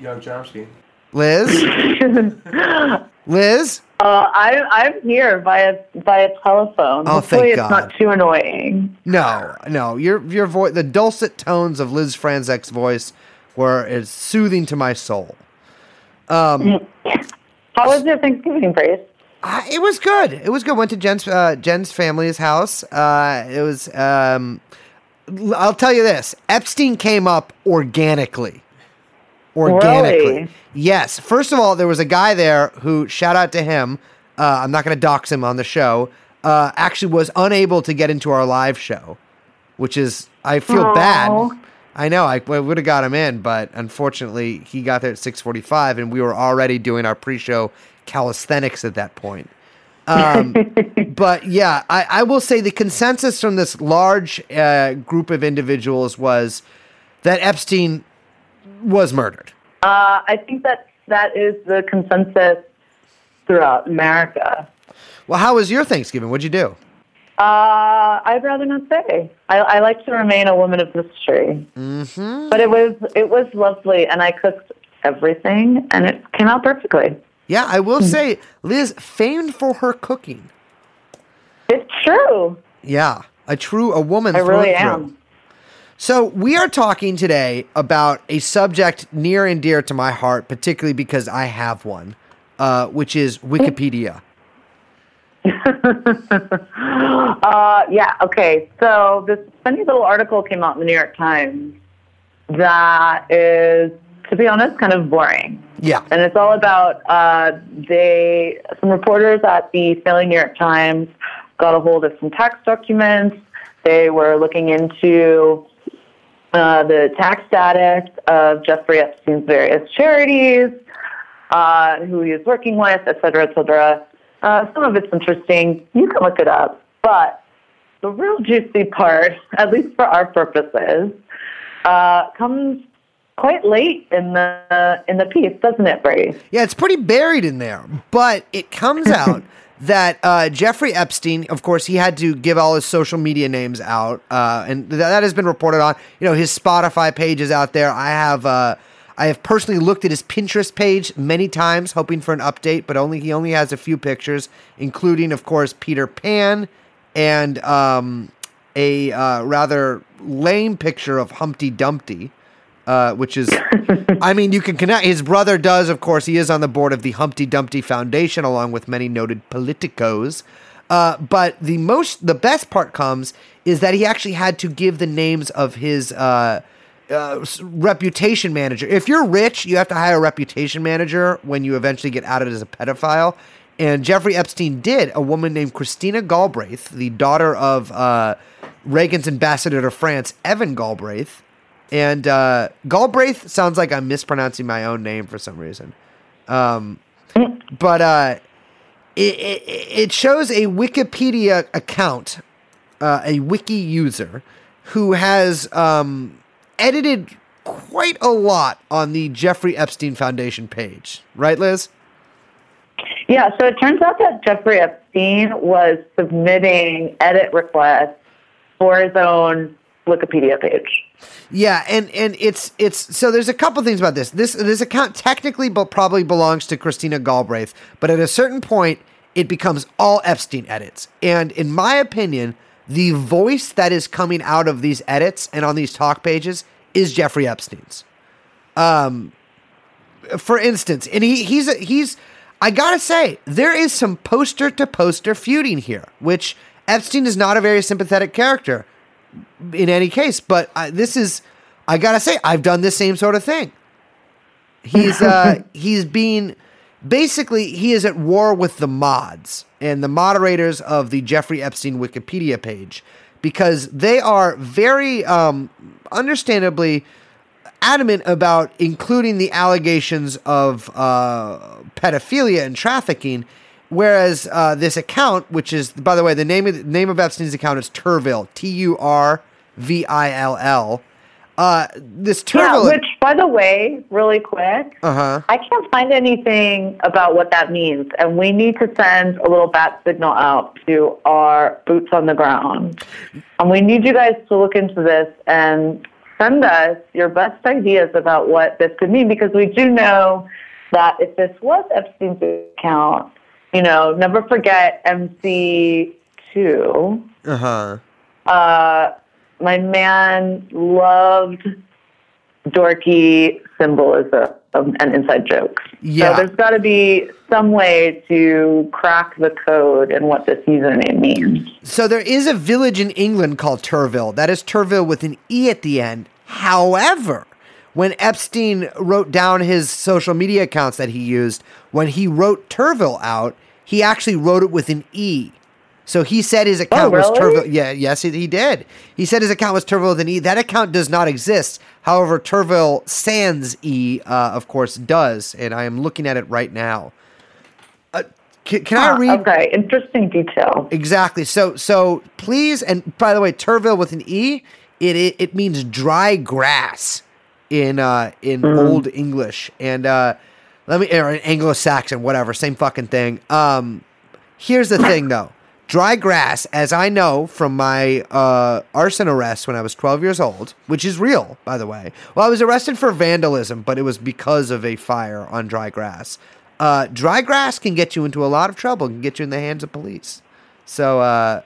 Yung Chomsky. Liz. Liz. Uh, I, I'm here via via telephone. Oh, Hopefully thank it's God. not too annoying. No, no. Your your voice, the dulcet tones of Liz Franczak's voice, were is soothing to my soul. How was your Thanksgiving, Brace? Uh, it was good. It was good. Went to Jen's uh, Jen's family's house. Uh, it was. Um, I'll tell you this: Epstein came up organically. Organically, Really? yes. First of all, there was a guy there who, shout out to him. Uh, I'm not going to dox him on the show. Uh, actually, was unable to get into our live show, which is I feel bad. I know I, would have got him in, but unfortunately, he got there at 6:45, and we were already doing our pre-show calisthenics at that point. Um, but yeah, I, I will say the consensus from this large uh, group of individuals was that Epstein was murdered. Uh, I think that that is the consensus throughout America. Well, how was your Thanksgiving? What'd you do? Uh, I'd rather not say. I, I like to remain a woman of mystery. Mm-hmm. But it was it was lovely, and I cooked everything, and it came out perfectly. Yeah, I will say, Liz, famed for her cooking. It's true. Yeah, a true a woman. I really and through. So, we are talking today about a subject near and dear to my heart, particularly because I have one, uh, which is Wikipedia. Uh, yeah. Okay. So this funny little article came out in the New York Times that is, to be honest, kind of boring. Yeah. And it's all about uh, they some reporters at the failing New York Times got a hold of some tax documents. They were looking into uh, the tax status of Jeffrey Epstein's various charities, uh, who he was working with, et cetera, et cetera. Uh, some of it's interesting. You can look it up. But the real juicy part, at least for our purposes, uh, comes quite late in the in the piece, doesn't it, Brady? Yeah, it's pretty buried in there, but it comes out that uh, Jeffrey Epstein, of course, he had to give all his social media names out, uh, and th- that has been reported on. You know, his Spotify page is out there. I have. Uh, I have personally looked at his Pinterest page many times, hoping for an update, but only he only has a few pictures, including, of course, Peter Pan and um, a uh, rather lame picture of Humpty Dumpty, uh, which is, I mean, you can connect. His brother does, of course. He is on the board of the Humpty Dumpty Foundation, along with many noted politicos. Uh, but the most, the best part comes is that he actually had to give the names of his uh, uh, reputation manager. If you're rich, you have to hire a reputation manager when you eventually get outed as a pedophile. And Jeffrey Epstein did. A woman named Christina Galbraith, the daughter of uh, Reagan's ambassador to France, Evan Galbraith. And uh, Galbraith sounds like I'm mispronouncing my own name for some reason. Um, but uh, it, it, it shows a Wikipedia account, uh, a wiki user, who has um, edited quite a lot on the Jeffrey Epstein Foundation page, right, Liz? Yeah, so it turns out that Jeffrey Epstein was submitting edit requests for his own Wikipedia page. Yeah, and and it's it's so there's a couple things about this. This this account technically but probably belongs to Christina Galbraith, but at a certain point it becomes all Epstein edits. And in my opinion, the voice that is coming out of these edits and on these talk pages is Jeffrey Epstein's. Um for instance, and he he's he's I got to say there is some poster to poster feuding here, which Epstein is not a very sympathetic character in any case, but I, this is I gotta say I've done this same sort of thing. He's uh, he's being basically he is at war with the mods and the moderators of the Jeffrey Epstein Wikipedia page because they are very um, understandably adamant about including the allegations of uh, pedophilia and trafficking. Whereas uh, this account, which is by the way, the name of the name of Epstein's account is Turvill, T U R V I L L. Uh, this Turvill, Yeah, which, by the way, really quick, uh huh. I can't find anything about what that means, and we need to send a little bat signal out to our boots on the ground. And we need you guys to look into this and send us your best ideas about what this could mean, because we do know that if this was Epstein's account, you know, never forget MC2. Uh huh. Uh, my man loved dorky symbolism and inside jokes. Yeah. So there's got to be some way to crack the code and what this username means. So there is a village in England called Turville. That is Turville with an E at the end. However, when Epstein wrote down his social media accounts that he used, when he wrote Turville out, he actually wrote it with an E. So he said his account was really? Turville. Yeah, yes, he, he did. He said his account was Turville with an E. That account does not exist. However, Turville Sans E, uh, of course, does, and I am looking at it right now. Uh, can, can I read? Okay, interesting detail. Exactly. So so please, and by the way, Turville with an E, it it, it means dry grass in uh in Old English, and uh let me or in Anglo-Saxon, whatever, same fucking thing. Um, here's the thing though. Dry grass, as I know from my uh, arson arrest when I was 12 years old, which is real, by the way. Well, I was arrested for vandalism, but it was because of a fire on dry grass. Uh, dry grass can get you into a lot of trouble, can get you in the hands of police. So, uh,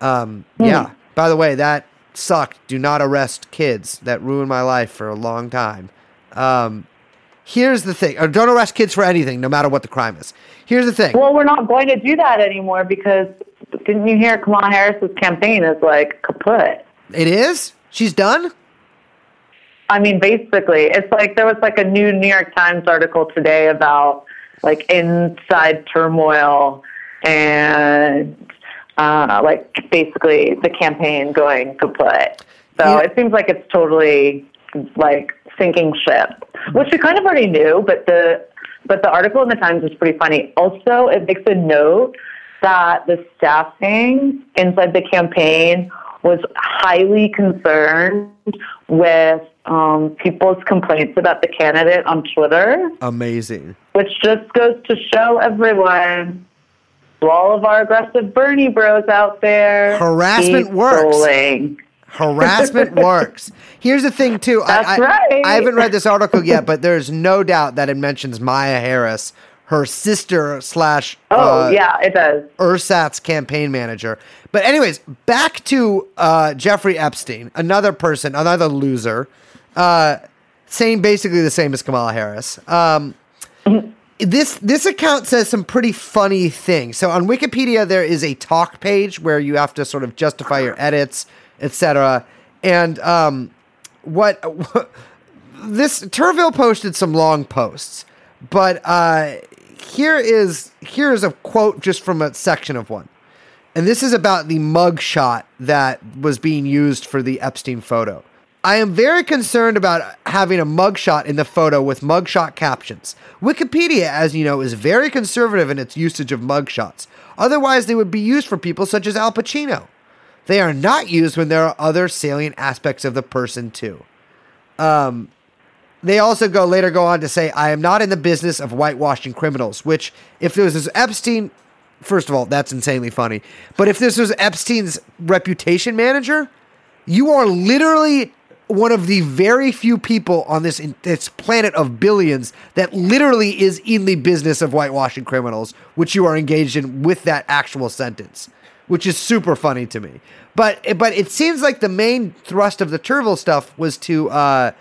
um, yeah. By the way, that sucked. Do not arrest kids. That ruined my life for a long time. Um, here's the thing. Or don't arrest kids for anything, no matter what the crime is. Here's the thing. Well, we're not going to do that anymore because didn't you hear Kamala Harris's campaign is like kaput? It is? She's done? I mean, basically, it's like there was like a new New York Times article today about like inside turmoil and uh, like basically the campaign going kaput. So Yeah. it seems like it's totally like sinking ship, which we kind of already knew. But the but the article in the Times is pretty funny. Also, it makes a note that the staffing inside the campaign was highly concerned with um, people's complaints about the candidate on Twitter, Amazing. which just goes to show everyone, to all of our aggressive Bernie bros out there, Harassment keep works. Harassment works. Here's the thing, too. I- That's I, right. I haven't read this article yet, but there's no doubt that it mentions Maya Harris, her sister slash Oh uh, yeah, it does. Ursat's campaign manager. But anyways, back to uh, Jeffrey Epstein, another person, another loser, uh, saying basically the same as Kamala Harris. Um, this this account says some pretty funny things. So on Wikipedia, there is a talk page where you have to sort of justify your edits, etc. And um, what, this Turville posted some long posts, but uh, here is here is a quote just from a section of one. And this is about the mug shot that was being used for the Epstein photo. I am very concerned about having a mugshot in the photo with mugshot captions. Wikipedia, as you know, is very conservative in its usage of mugshots. Otherwise, they would be used for people such as Al Pacino. They are not used when there are other salient aspects of the person, too. Um, they also go later go on to say, "I am not in the business of whitewashing criminals." Which, if this was Epstein, first of all, that's insanely funny. But if this was Epstein's reputation manager, you are literally one of the very few people on this in, this planet of billions that literally is in the business of whitewashing criminals, which you are engaged in with that actual sentence, which is super funny to me. But but it seems like the main thrust of the Turville stuff was to uh,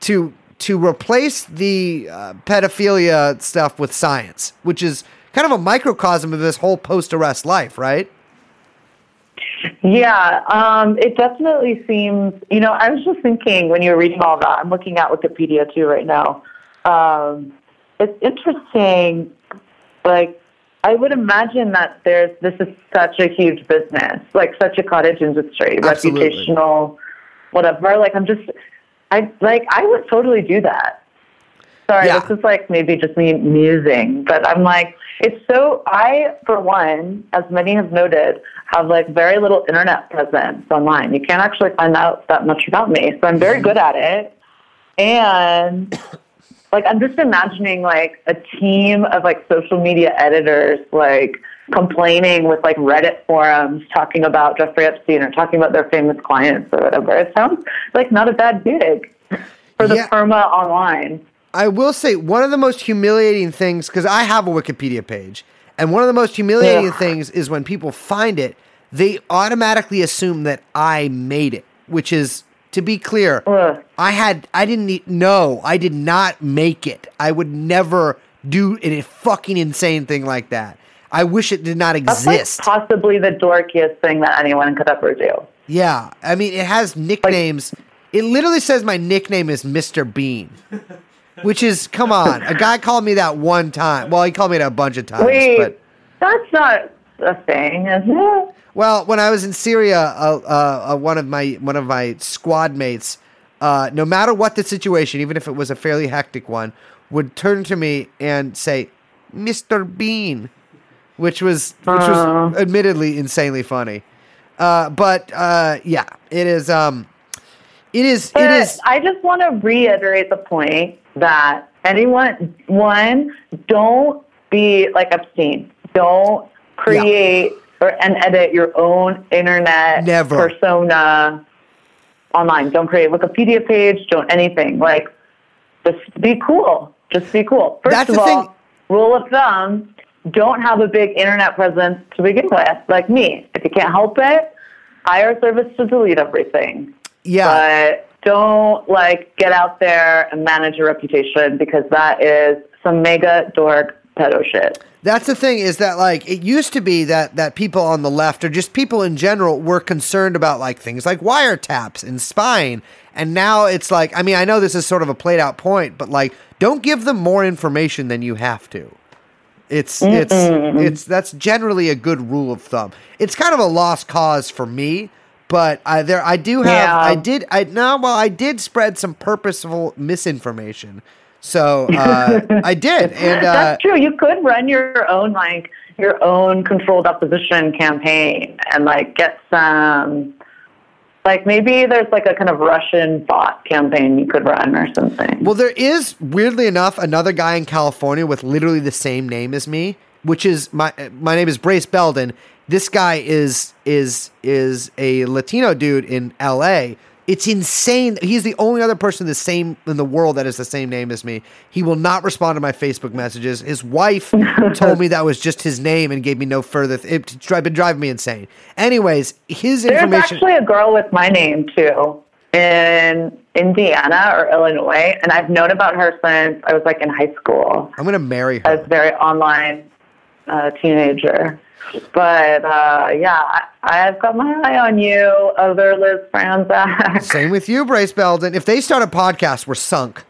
to to replace the uh, pedophilia stuff with science, which is kind of a microcosm of this whole post arrest life, right? Yeah, um, it definitely seems. You know, I was just thinking when you were reading all that. I'm looking at Wikipedia too right now. Um, it's interesting. Like, I would imagine that there's this is such a huge business, like such a cottage industry, Absolutely. reputational, whatever. Like, I'm just, I like, I would totally do that. Sorry, Yeah. this is like maybe just me musing, but I'm like, it's so. I, for one, as many have noted, have like very little internet presence online. You can't actually find out that much about me, so I'm very mm-hmm. good at it. And like, I'm just imagining like a team of like social media editors, like complaining with like Reddit forums, talking about Jeffrey Epstein or talking about their famous clients or whatever. It sounds like not a bad gig for the Yeah. firma online. I will say one of the most humiliating things because I have a Wikipedia page, and one of the most humiliating Yeah. things is when people find it, they automatically assume that I made it, which is to be clear, Ugh. I had I didn't e- no, I did not make it. I would never do a fucking insane thing like that. I wish it did not That's like exist. possibly the dorkiest thing that anyone could ever do. Yeah, I mean, it has nicknames. it literally says my nickname is Mr. Bean, which is come on. A guy called me that one time. Well, he called me that a bunch of times, Wait, but that's not a thing, is it? well, when I was in Syria, uh, uh, uh, one of my one of my squad mates, uh, no matter what the situation, even if it was a fairly hectic one, would turn to me and say, "Mr. Bean," which was which was admittedly insanely funny. Uh, but uh, yeah, it is. Um, it is. But it is. I just want to reiterate the point that anyone, one, don't be like obscene. Don't create or and edit your own internet Never. persona online. Don't create a Wikipedia page. Don't anything. Like, just be cool. Just be cool. First That's of all, thing. rule of thumb: don't have a big internet presence to begin with. Like me, if you can't help it, hire a service to delete everything Yeah. but don't like get out there and manage your reputation because that is some mega dork pedo shit. That's the thing is that like it used to be that that people on the left or just people in general were concerned about like things like wiretaps and spying and now it's like I mean I know this is sort of a played out point but like don't give them more information than you have to. It's it's it's that's generally a good rule of thumb. It's kind of a lost cause for me, but I there I do have Yeah. I did I no well I did spread some purposeful misinformation. So uh, I did and uh, That's true. You could run your own like your own controlled opposition campaign and like get some like maybe there's like a kind of Russian bot campaign you could run or something. Well, there is weirdly enough another guy in California with literally the same name as me, which is my my name is Brace Belden. This guy is is is a Latino dude in L.A. It's insane. He's the only other person the same in the world that has the same name as me. He will not respond to my Facebook messages. His wife told me that was just his name and gave me no further. Th- it's dri- been driving me insane. Anyways, his There's information. actually a girl with my name too in Indiana or Illinois, and I've known about her since I was like in high school. I'm gonna marry I her. was very online uh, teenager. But uh, yeah, I, I've got my eye on you, other Liz Franczak. Same with you, Brace Belden. If they start a podcast, we're sunk.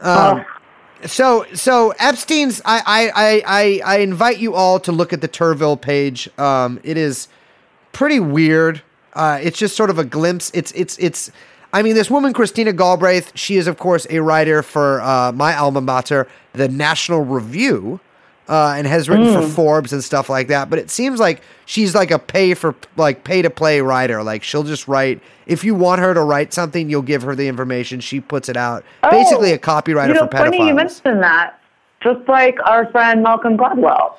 Um, so so Epstein's. I I, I I I invite you all to look at the Turville page. Um, it is pretty weird. Uh, it's just sort of a glimpse. It's it's it's. I mean, this woman, Christina Galbraith, she is of course a writer for uh, my alma mater, the National Review. Uh, and has written for Forbes and stuff like that. But it seems like she's like a pay for like pay to play writer. Like she'll just write if you want her to write something, you'll give her the information. She puts it out. Basically, a copywriter Oh, you know, for pedophiles. funny you mentioned that. Just like our friend Malcolm Gladwell.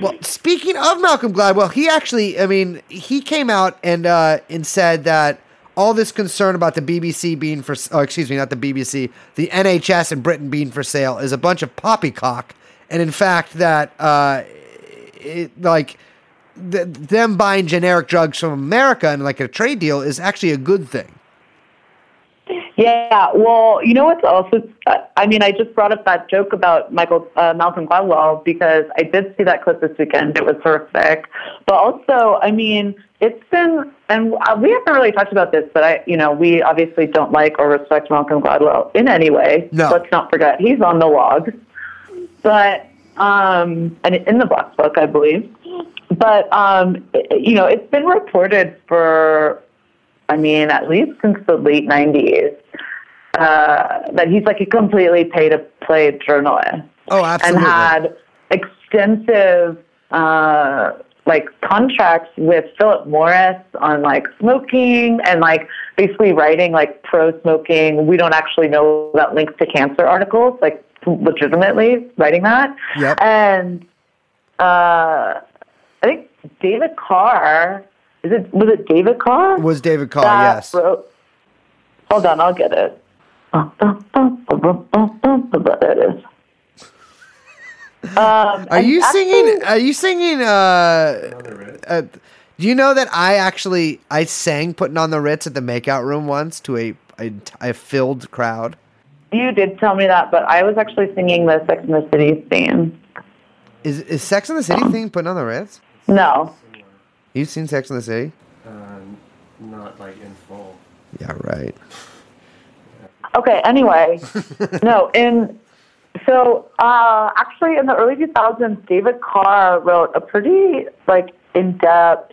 Well, speaking of Malcolm Gladwell, he actually, I mean, he came out and uh, and said that all this concern about the BBC being for, oh, excuse me, not the BBC, the NHS in Britain being for sale is a bunch of poppycock, and in fact that uh, it, like th- them buying generic drugs from America and like a trade deal is actually a good thing. Yeah, well, you know what's also, I mean, I just brought up that joke about Michael uh, Malcolm Gladwell because I did see that clip this weekend. It was horrific. But also, I mean, it's been, and we haven't really talked about this, but I, you know, we obviously don't like or respect Malcolm Gladwell in any way. No. Let's not forget, he's on the log. But, um, and in the Black Book, I believe. But, um, it- you know, it's been reported for I mean, at least since the late 90s, uh, that he's like a completely pay to play journalist Oh, absolutely. and had extensive uh, like contracts with Philip Morris on like smoking and like basically writing like pro smoking. We don't actually know about links to cancer articles, like legitimately writing that. Yep. And uh, I think David Carr. Is it was it David Carr? was David Carr? that yes. wrote- hold on, I'll get it. There it is. Um, Are you actually- singing? Are you singing? Uh, uh, do you know that I actually I sang "Putting on the Ritz" at the Makeout Room once to a a, a filled crowd? You did tell me that, but I was actually singing the Sex and the City theme. Is is Sex and the City thing putting on the Ritz? No. You've seen Sex and the City? Uh, not like in full. Yeah, right. Okay. Anyway, no. In so uh, actually, in the early 2000s, David Carr wrote a pretty like in-depth,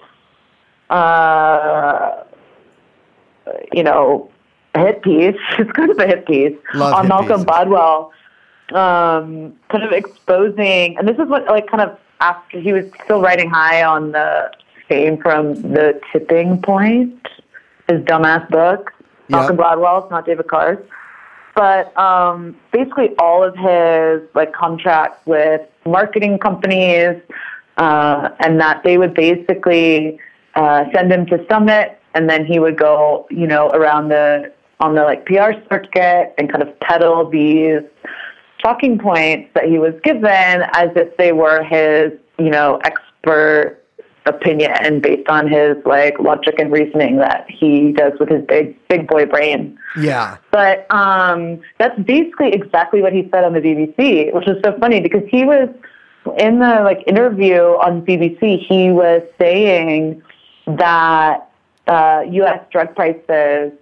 uh, you know, hit piece. It's kind of a hit piece Love on hit Malcolm pieces. Gladwell, um, kind of exposing. And this is what like kind of after he was still riding high on the fame from the tipping point, his dumbass book. Malcolm Gladwell, it's not David Carr's but um, basically all of his like contracts with marketing companies, uh, and that they would basically uh, send him to Summit, and then he would go, you know, around the on the like PR circuit and kind of peddle these talking points that he was given as if they were his, you know, expert opinion based on his like logic and reasoning that he does with his big big boy brain. Yeah. But um, that's basically exactly what he said on the BBC, which is so funny because he was in the like interview on BBC. He was saying that uh, U.S. drug prices,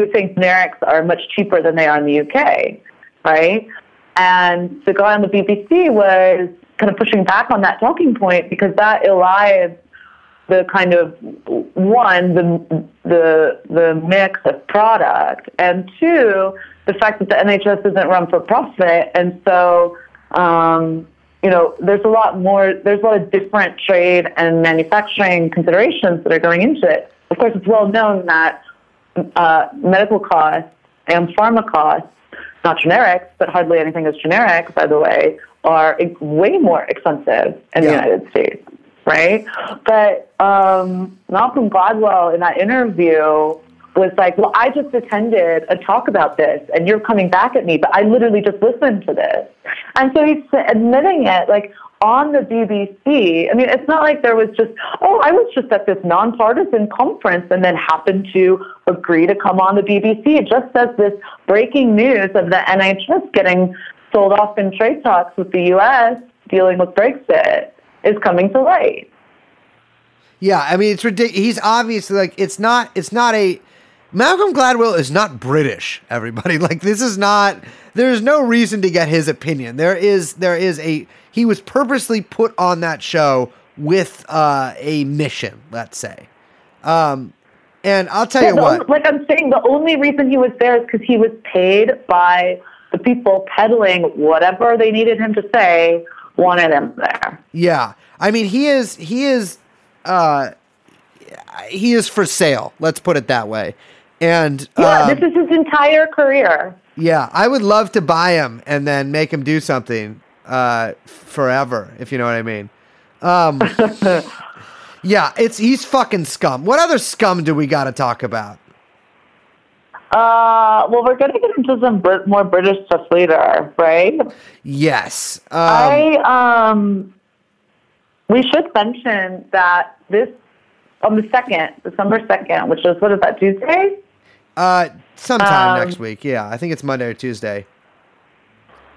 was saying generics are much cheaper than they are in the UK, right? And the guy on the BBC was kind of pushing back on that talking point because that elides the kind of one the the the mix of product and two the fact that the NHS isn't run for profit and so um, you know there's a lot more there's a lot of different trade and manufacturing considerations that are going into it. Of course, it's well known that uh, medical costs and pharma costs, not generics, but hardly anything is generic, by the way, are way more expensive in the United States, right? But um, Malcolm Gladwell in that interview was like, well, I just attended a talk about this and you're coming back at me, but I literally just listened to this. And so he's admitting it, like, on the BBC. I mean, it's not like there was just, oh, I was just at this nonpartisan conference and then happened to agree to come on the BBC. It just says this breaking news of the NHS getting sold off in trade talks with the US dealing with Brexit is coming to light. Yeah, I mean it's ridiculous. He's obviously like it's not it's not a Malcolm Gladwell is not British. Everybody like this is not. There's no reason to get his opinion. There is there is a he was purposely put on that show with uh, a mission. Let's say, um, and I'll tell Yeah, you what. only- like I'm saying, the only reason he was there is because he was paid by the people peddling whatever they needed him to say wanted him there. Yeah, I mean he is he is uh he is for sale. Let's put it that way. And Yeah, um, this is his entire career. yeah, I would love to buy him and then make him do something uh forever, if you know what I mean. Um Yeah, it's he's fucking scum. What other scum do we got to talk about? Uh, well, we're going to get into some Brit- more British stuff later, right? Yes. Um, I um, we should mention that this on the second, December second, which is what is that Tuesday? Uh sometime um, next week. Yeah, I think it's Monday or Tuesday.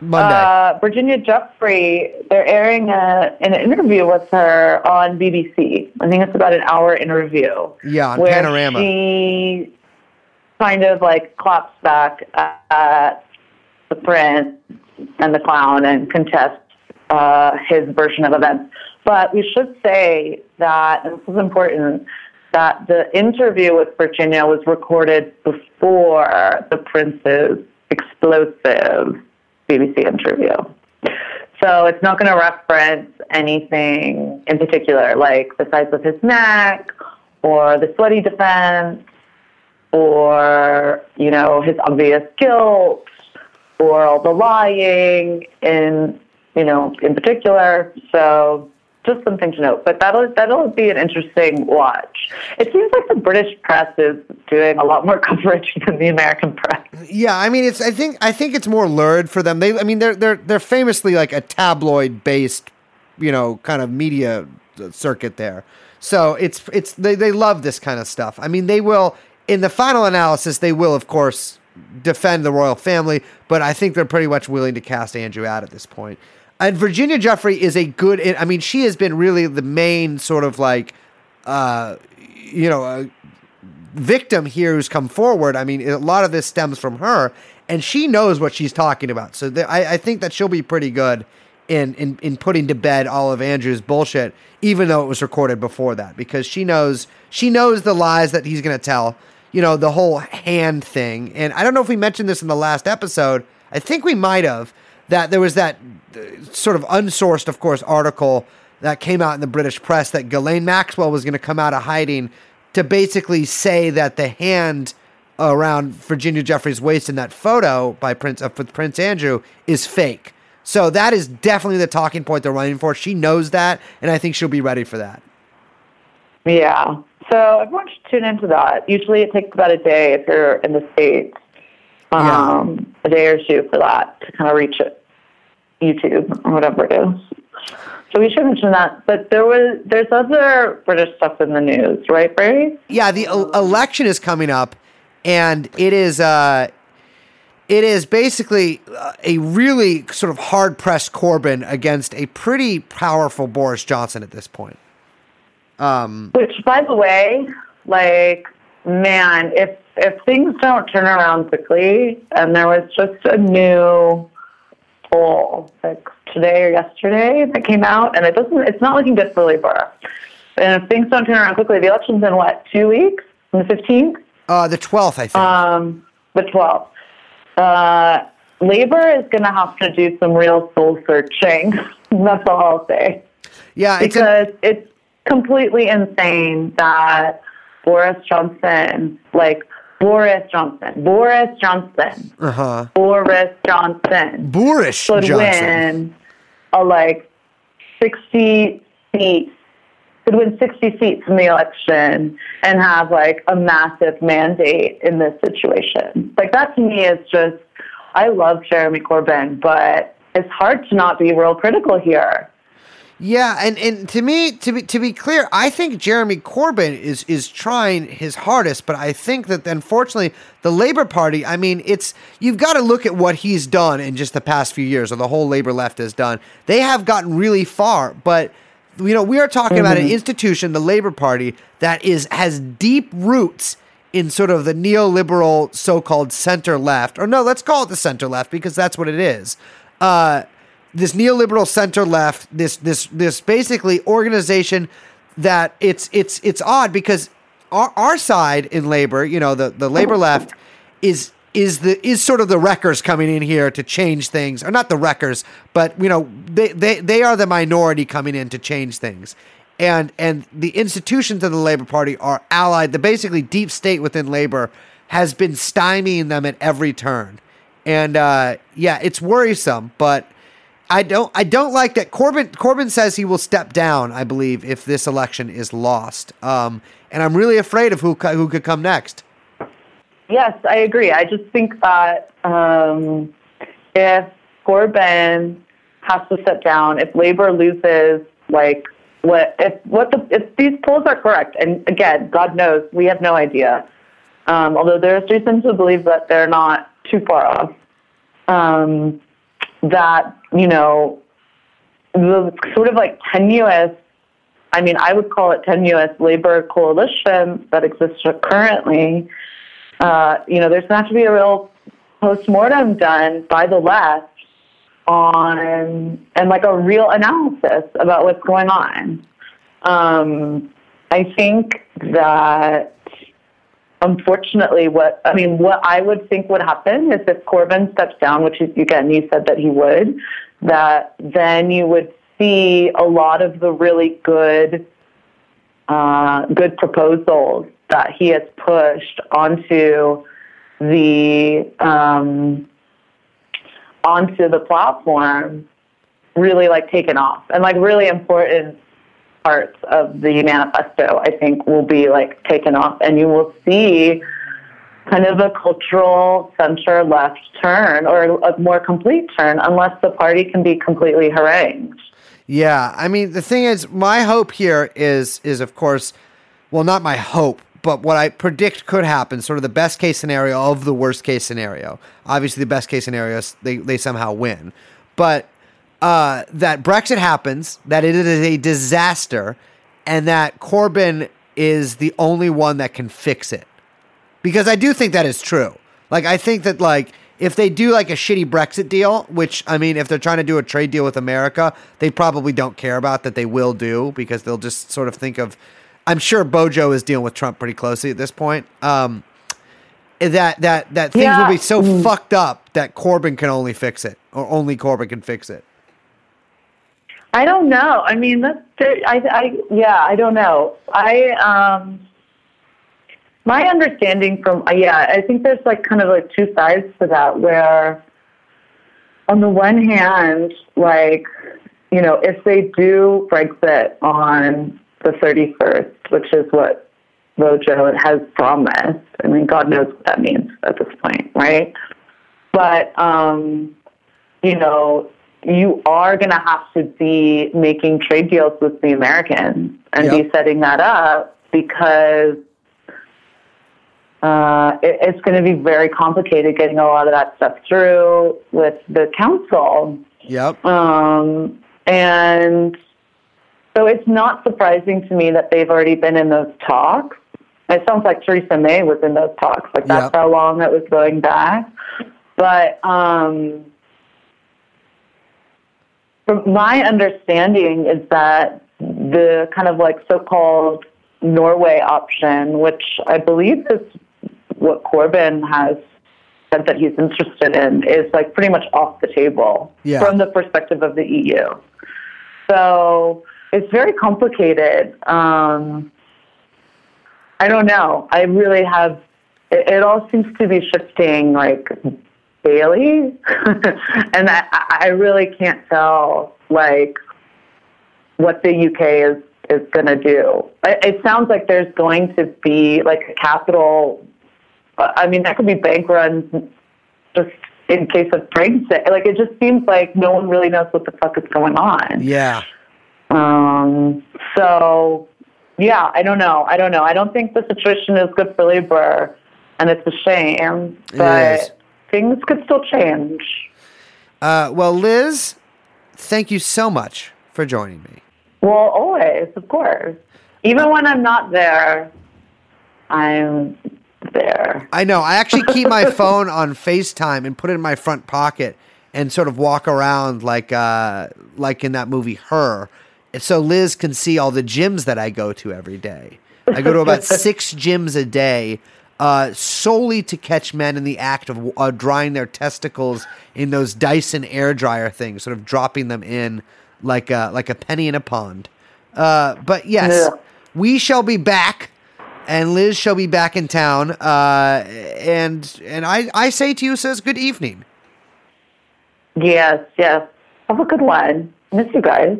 Monday. Uh, Virginia Giuffre, they're airing a, an interview with her on BBC. I think it's about an hour interview. Yeah, on Panorama. she kind of like claps back at the prince and the clown and contests uh, his version of events. But we should say that, and this is important, that the interview with Virginia was recorded before the prince's explosive BBC interview. So it's not going to reference anything in particular, like the size of his neck or the sweaty defense or, you know, his obvious guilt or all the lying in, you know, in particular. So just something to note. But that'll that'll be an interesting watch. It seems like the British press is doing a lot more coverage than the American press. Yeah, I mean, it's. I think. I think it's more lurid for them. They. I mean, they're they're they're famously like a tabloid based, you know, kind of media uh, circuit there. So it's it's they they love this kind of stuff. I mean, they will in the final analysis. They will, of course, defend the royal family, but I think they're pretty much willing to cast Andrew out at this point. And Virginia Giuffre is a good. I mean, she has been really the main sort of like, uh, you know, uh, victim here who's come forward. I mean, a lot of this stems from her, and she knows what she's talking about. So I, I think that she'll be pretty good in, in in putting to bed all of Andrew's bullshit, even though it was recorded before that, because she knows she knows the lies that he's going to tell. You know, the whole hand thing, and I don't know if we mentioned this in the last episode. I think we might have that there was that uh, sort of unsourced, of course, article that came out in the British press that Ghislaine Maxwell was going to come out of hiding to basically say that the hand around Virginia Giuffre's waist in that photo by Prince uh, with Prince Andrew is fake. So that is definitely the talking point they're running for. She knows that, and I think she'll be ready for that. Yeah. So everyone should tune into that. Usually it takes about a day if you're in the States. Um, A day or two for that to kind of reach it, YouTube or whatever it is. So we should mention that. But there was there's other British stuff in the news, right, Brady? Yeah, the election is coming up, and it is uh, it is basically uh, a really sort of hard pressed Corbyn against a pretty powerful Boris Johnson at this point. Um, Which, by the way, like, man, if if things don't turn around quickly, and there was just a new poll like today or yesterday that came out, and it doesn't, it's not looking good for Labour. And if things don't turn around quickly, the election's in what two weeks? On the fifteenth, uh, the twelfth, I think. um, the twelfth. Uh, Labour is going to have to do some real soul searching. That's all I'll say yeah, it's a, because it's completely insane that Boris Johnson, like Boris Johnson, Boris Johnson, uh huh. Boris Johnson Boorish could Johnson. win a like 60 seats, could win 60 seats in the election and have like a massive mandate in this situation. Like that to me is just, I love Jeremy Corbyn, but it's hard to not be real critical here. Yeah, and, and to me, to be to be clear, I think Jeremy Corbyn is is trying his hardest, but I think that unfortunately the Labor Party, I mean, it's you've got to look at what he's done in just the past few years, or the whole Labor left has done. They have gotten really far, but you know, we are talking about an institution, the Labor Party, that is has deep roots in sort of the neoliberal so-called center left, or no, let's call it the center left because that's what it is. Uh, this neoliberal center left, this this this basically organization that it's it's it's odd because our our side in labor, you know, the the labor left is is the is sort of the wreckers coming in here to change things, or not the wreckers, but you know they they they are the minority coming in to change things, and and the institutions of the Labor Party are allied. The basically deep state within labor has been stymieing them at every turn, and uh, yeah, it's worrisome, but. I don't. I don't like that. Corbyn. Corbyn says he will step down. I believe if this election is lost, um, and I'm really afraid of who who could come next. Yes, I agree. I just think that um, if Corbyn has to step down, if Labor loses, like what if what the if these polls are correct, and again, God knows we have no idea. Um, although there's reason to believe that they're not too far off. Um, that you know the sort of like tenuous I mean, I would call it tenuous labor coalition that exists currently. Uh, you know, there's going to have to be a real postmortem done by the left on and like a real analysis about what's going on. Um, I think that unfortunately, what I mean, what I would think would happen is if Corbyn steps down, which is, again, you said that he would, that then you would see a lot of the really good, uh, good proposals that he has pushed onto the um, onto the platform really like taken off and like really important parts of the manifesto I think will be like taken off and you will see kind of a cultural center left turn or a more complete turn unless the party can be completely harangued. Yeah, I mean the thing is, my hope here is is of course, well, not my hope, but what I predict could happen, sort of the best case scenario of the worst case scenario. Obviously, the best case scenario is they they somehow win, but uh, that Brexit happens, that it is a disaster, and that Corbyn is the only one that can fix it. Because I do think that is true. Like I think that like if they do like a shitty Brexit deal, which I mean, if they're trying to do a trade deal with America, they probably don't care about that. They will do because they'll just sort of think of. I'm sure Bojo is dealing with Trump pretty closely at this point. Um, that that that things Yeah. will be so fucked up that Corbyn can only fix it, or only Corbyn can fix it. I don't know. I mean, that's I, I yeah, I don't know. I um, my understanding from uh, yeah, I think there's like kind of like two sides to that. Where on the one hand, like you know, if they do Brexit on the 31st, which is what Bojo has promised, I mean, God knows what that means at this point, right? But um, you know, you are going to have to be making trade deals with the Americans and Yep. be setting that up because uh, it, it's going to be very complicated getting a lot of that stuff through with the council. Yep. Um, and so it's not surprising to me that they've already been in those talks. It sounds like Theresa May was in those talks. Like that's Yep. how long that was going back. But um, from my understanding is that the kind of like so-called Norway option, which I believe is what Corbyn has said that he's interested in, is like pretty much off the table Yeah. from the perspective of the EU. So it's very complicated. Um, I don't know. I really have. It, it all seems to be shifting like daily, and I, I really can't tell like what the UK is is going to do. It, it sounds like there's going to be like a capital. I mean, that could be bank runs just in case of Brexit. Like it just seems like no one really knows what the fuck is going on. Yeah. Um, so, yeah, I don't know. I don't know. I don't think the situation is good for labor, and it's a shame. It But is. Things could still change. Uh, well, Liz, thank you so much for joining me. Well, always, of course. Even when I'm not there, I'm there. I know. I actually keep my phone on FaceTime and put it in my front pocket and sort of walk around like uh, like in that movie Her. So Liz can see all the gyms that I go to every day. I go to about six gyms a day. Uh, solely to catch men in the act of uh, drying their testicles in those Dyson air dryer things, sort of dropping them in like a, like a penny in a pond. Uh, but yes, Yeah. we shall be back, and Liz shall be back in town. Uh, and and I, I say to you, says good evening. Yes, yes. Have a good one. Miss you guys.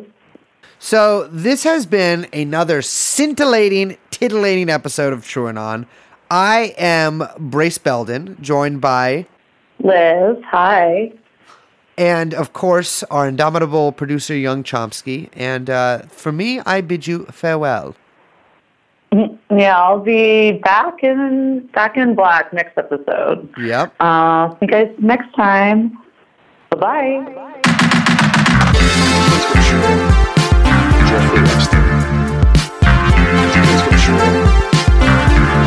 So this has been another scintillating, titillating episode of TrueAnon. I am Brace Belden, joined by, Liz, hi. and of course, our indomitable producer, Yung Chomsky. And uh, for me, I bid you farewell. Yeah, I'll be back in back in black next episode. Yep. Uh, see you guys next time. Bye bye.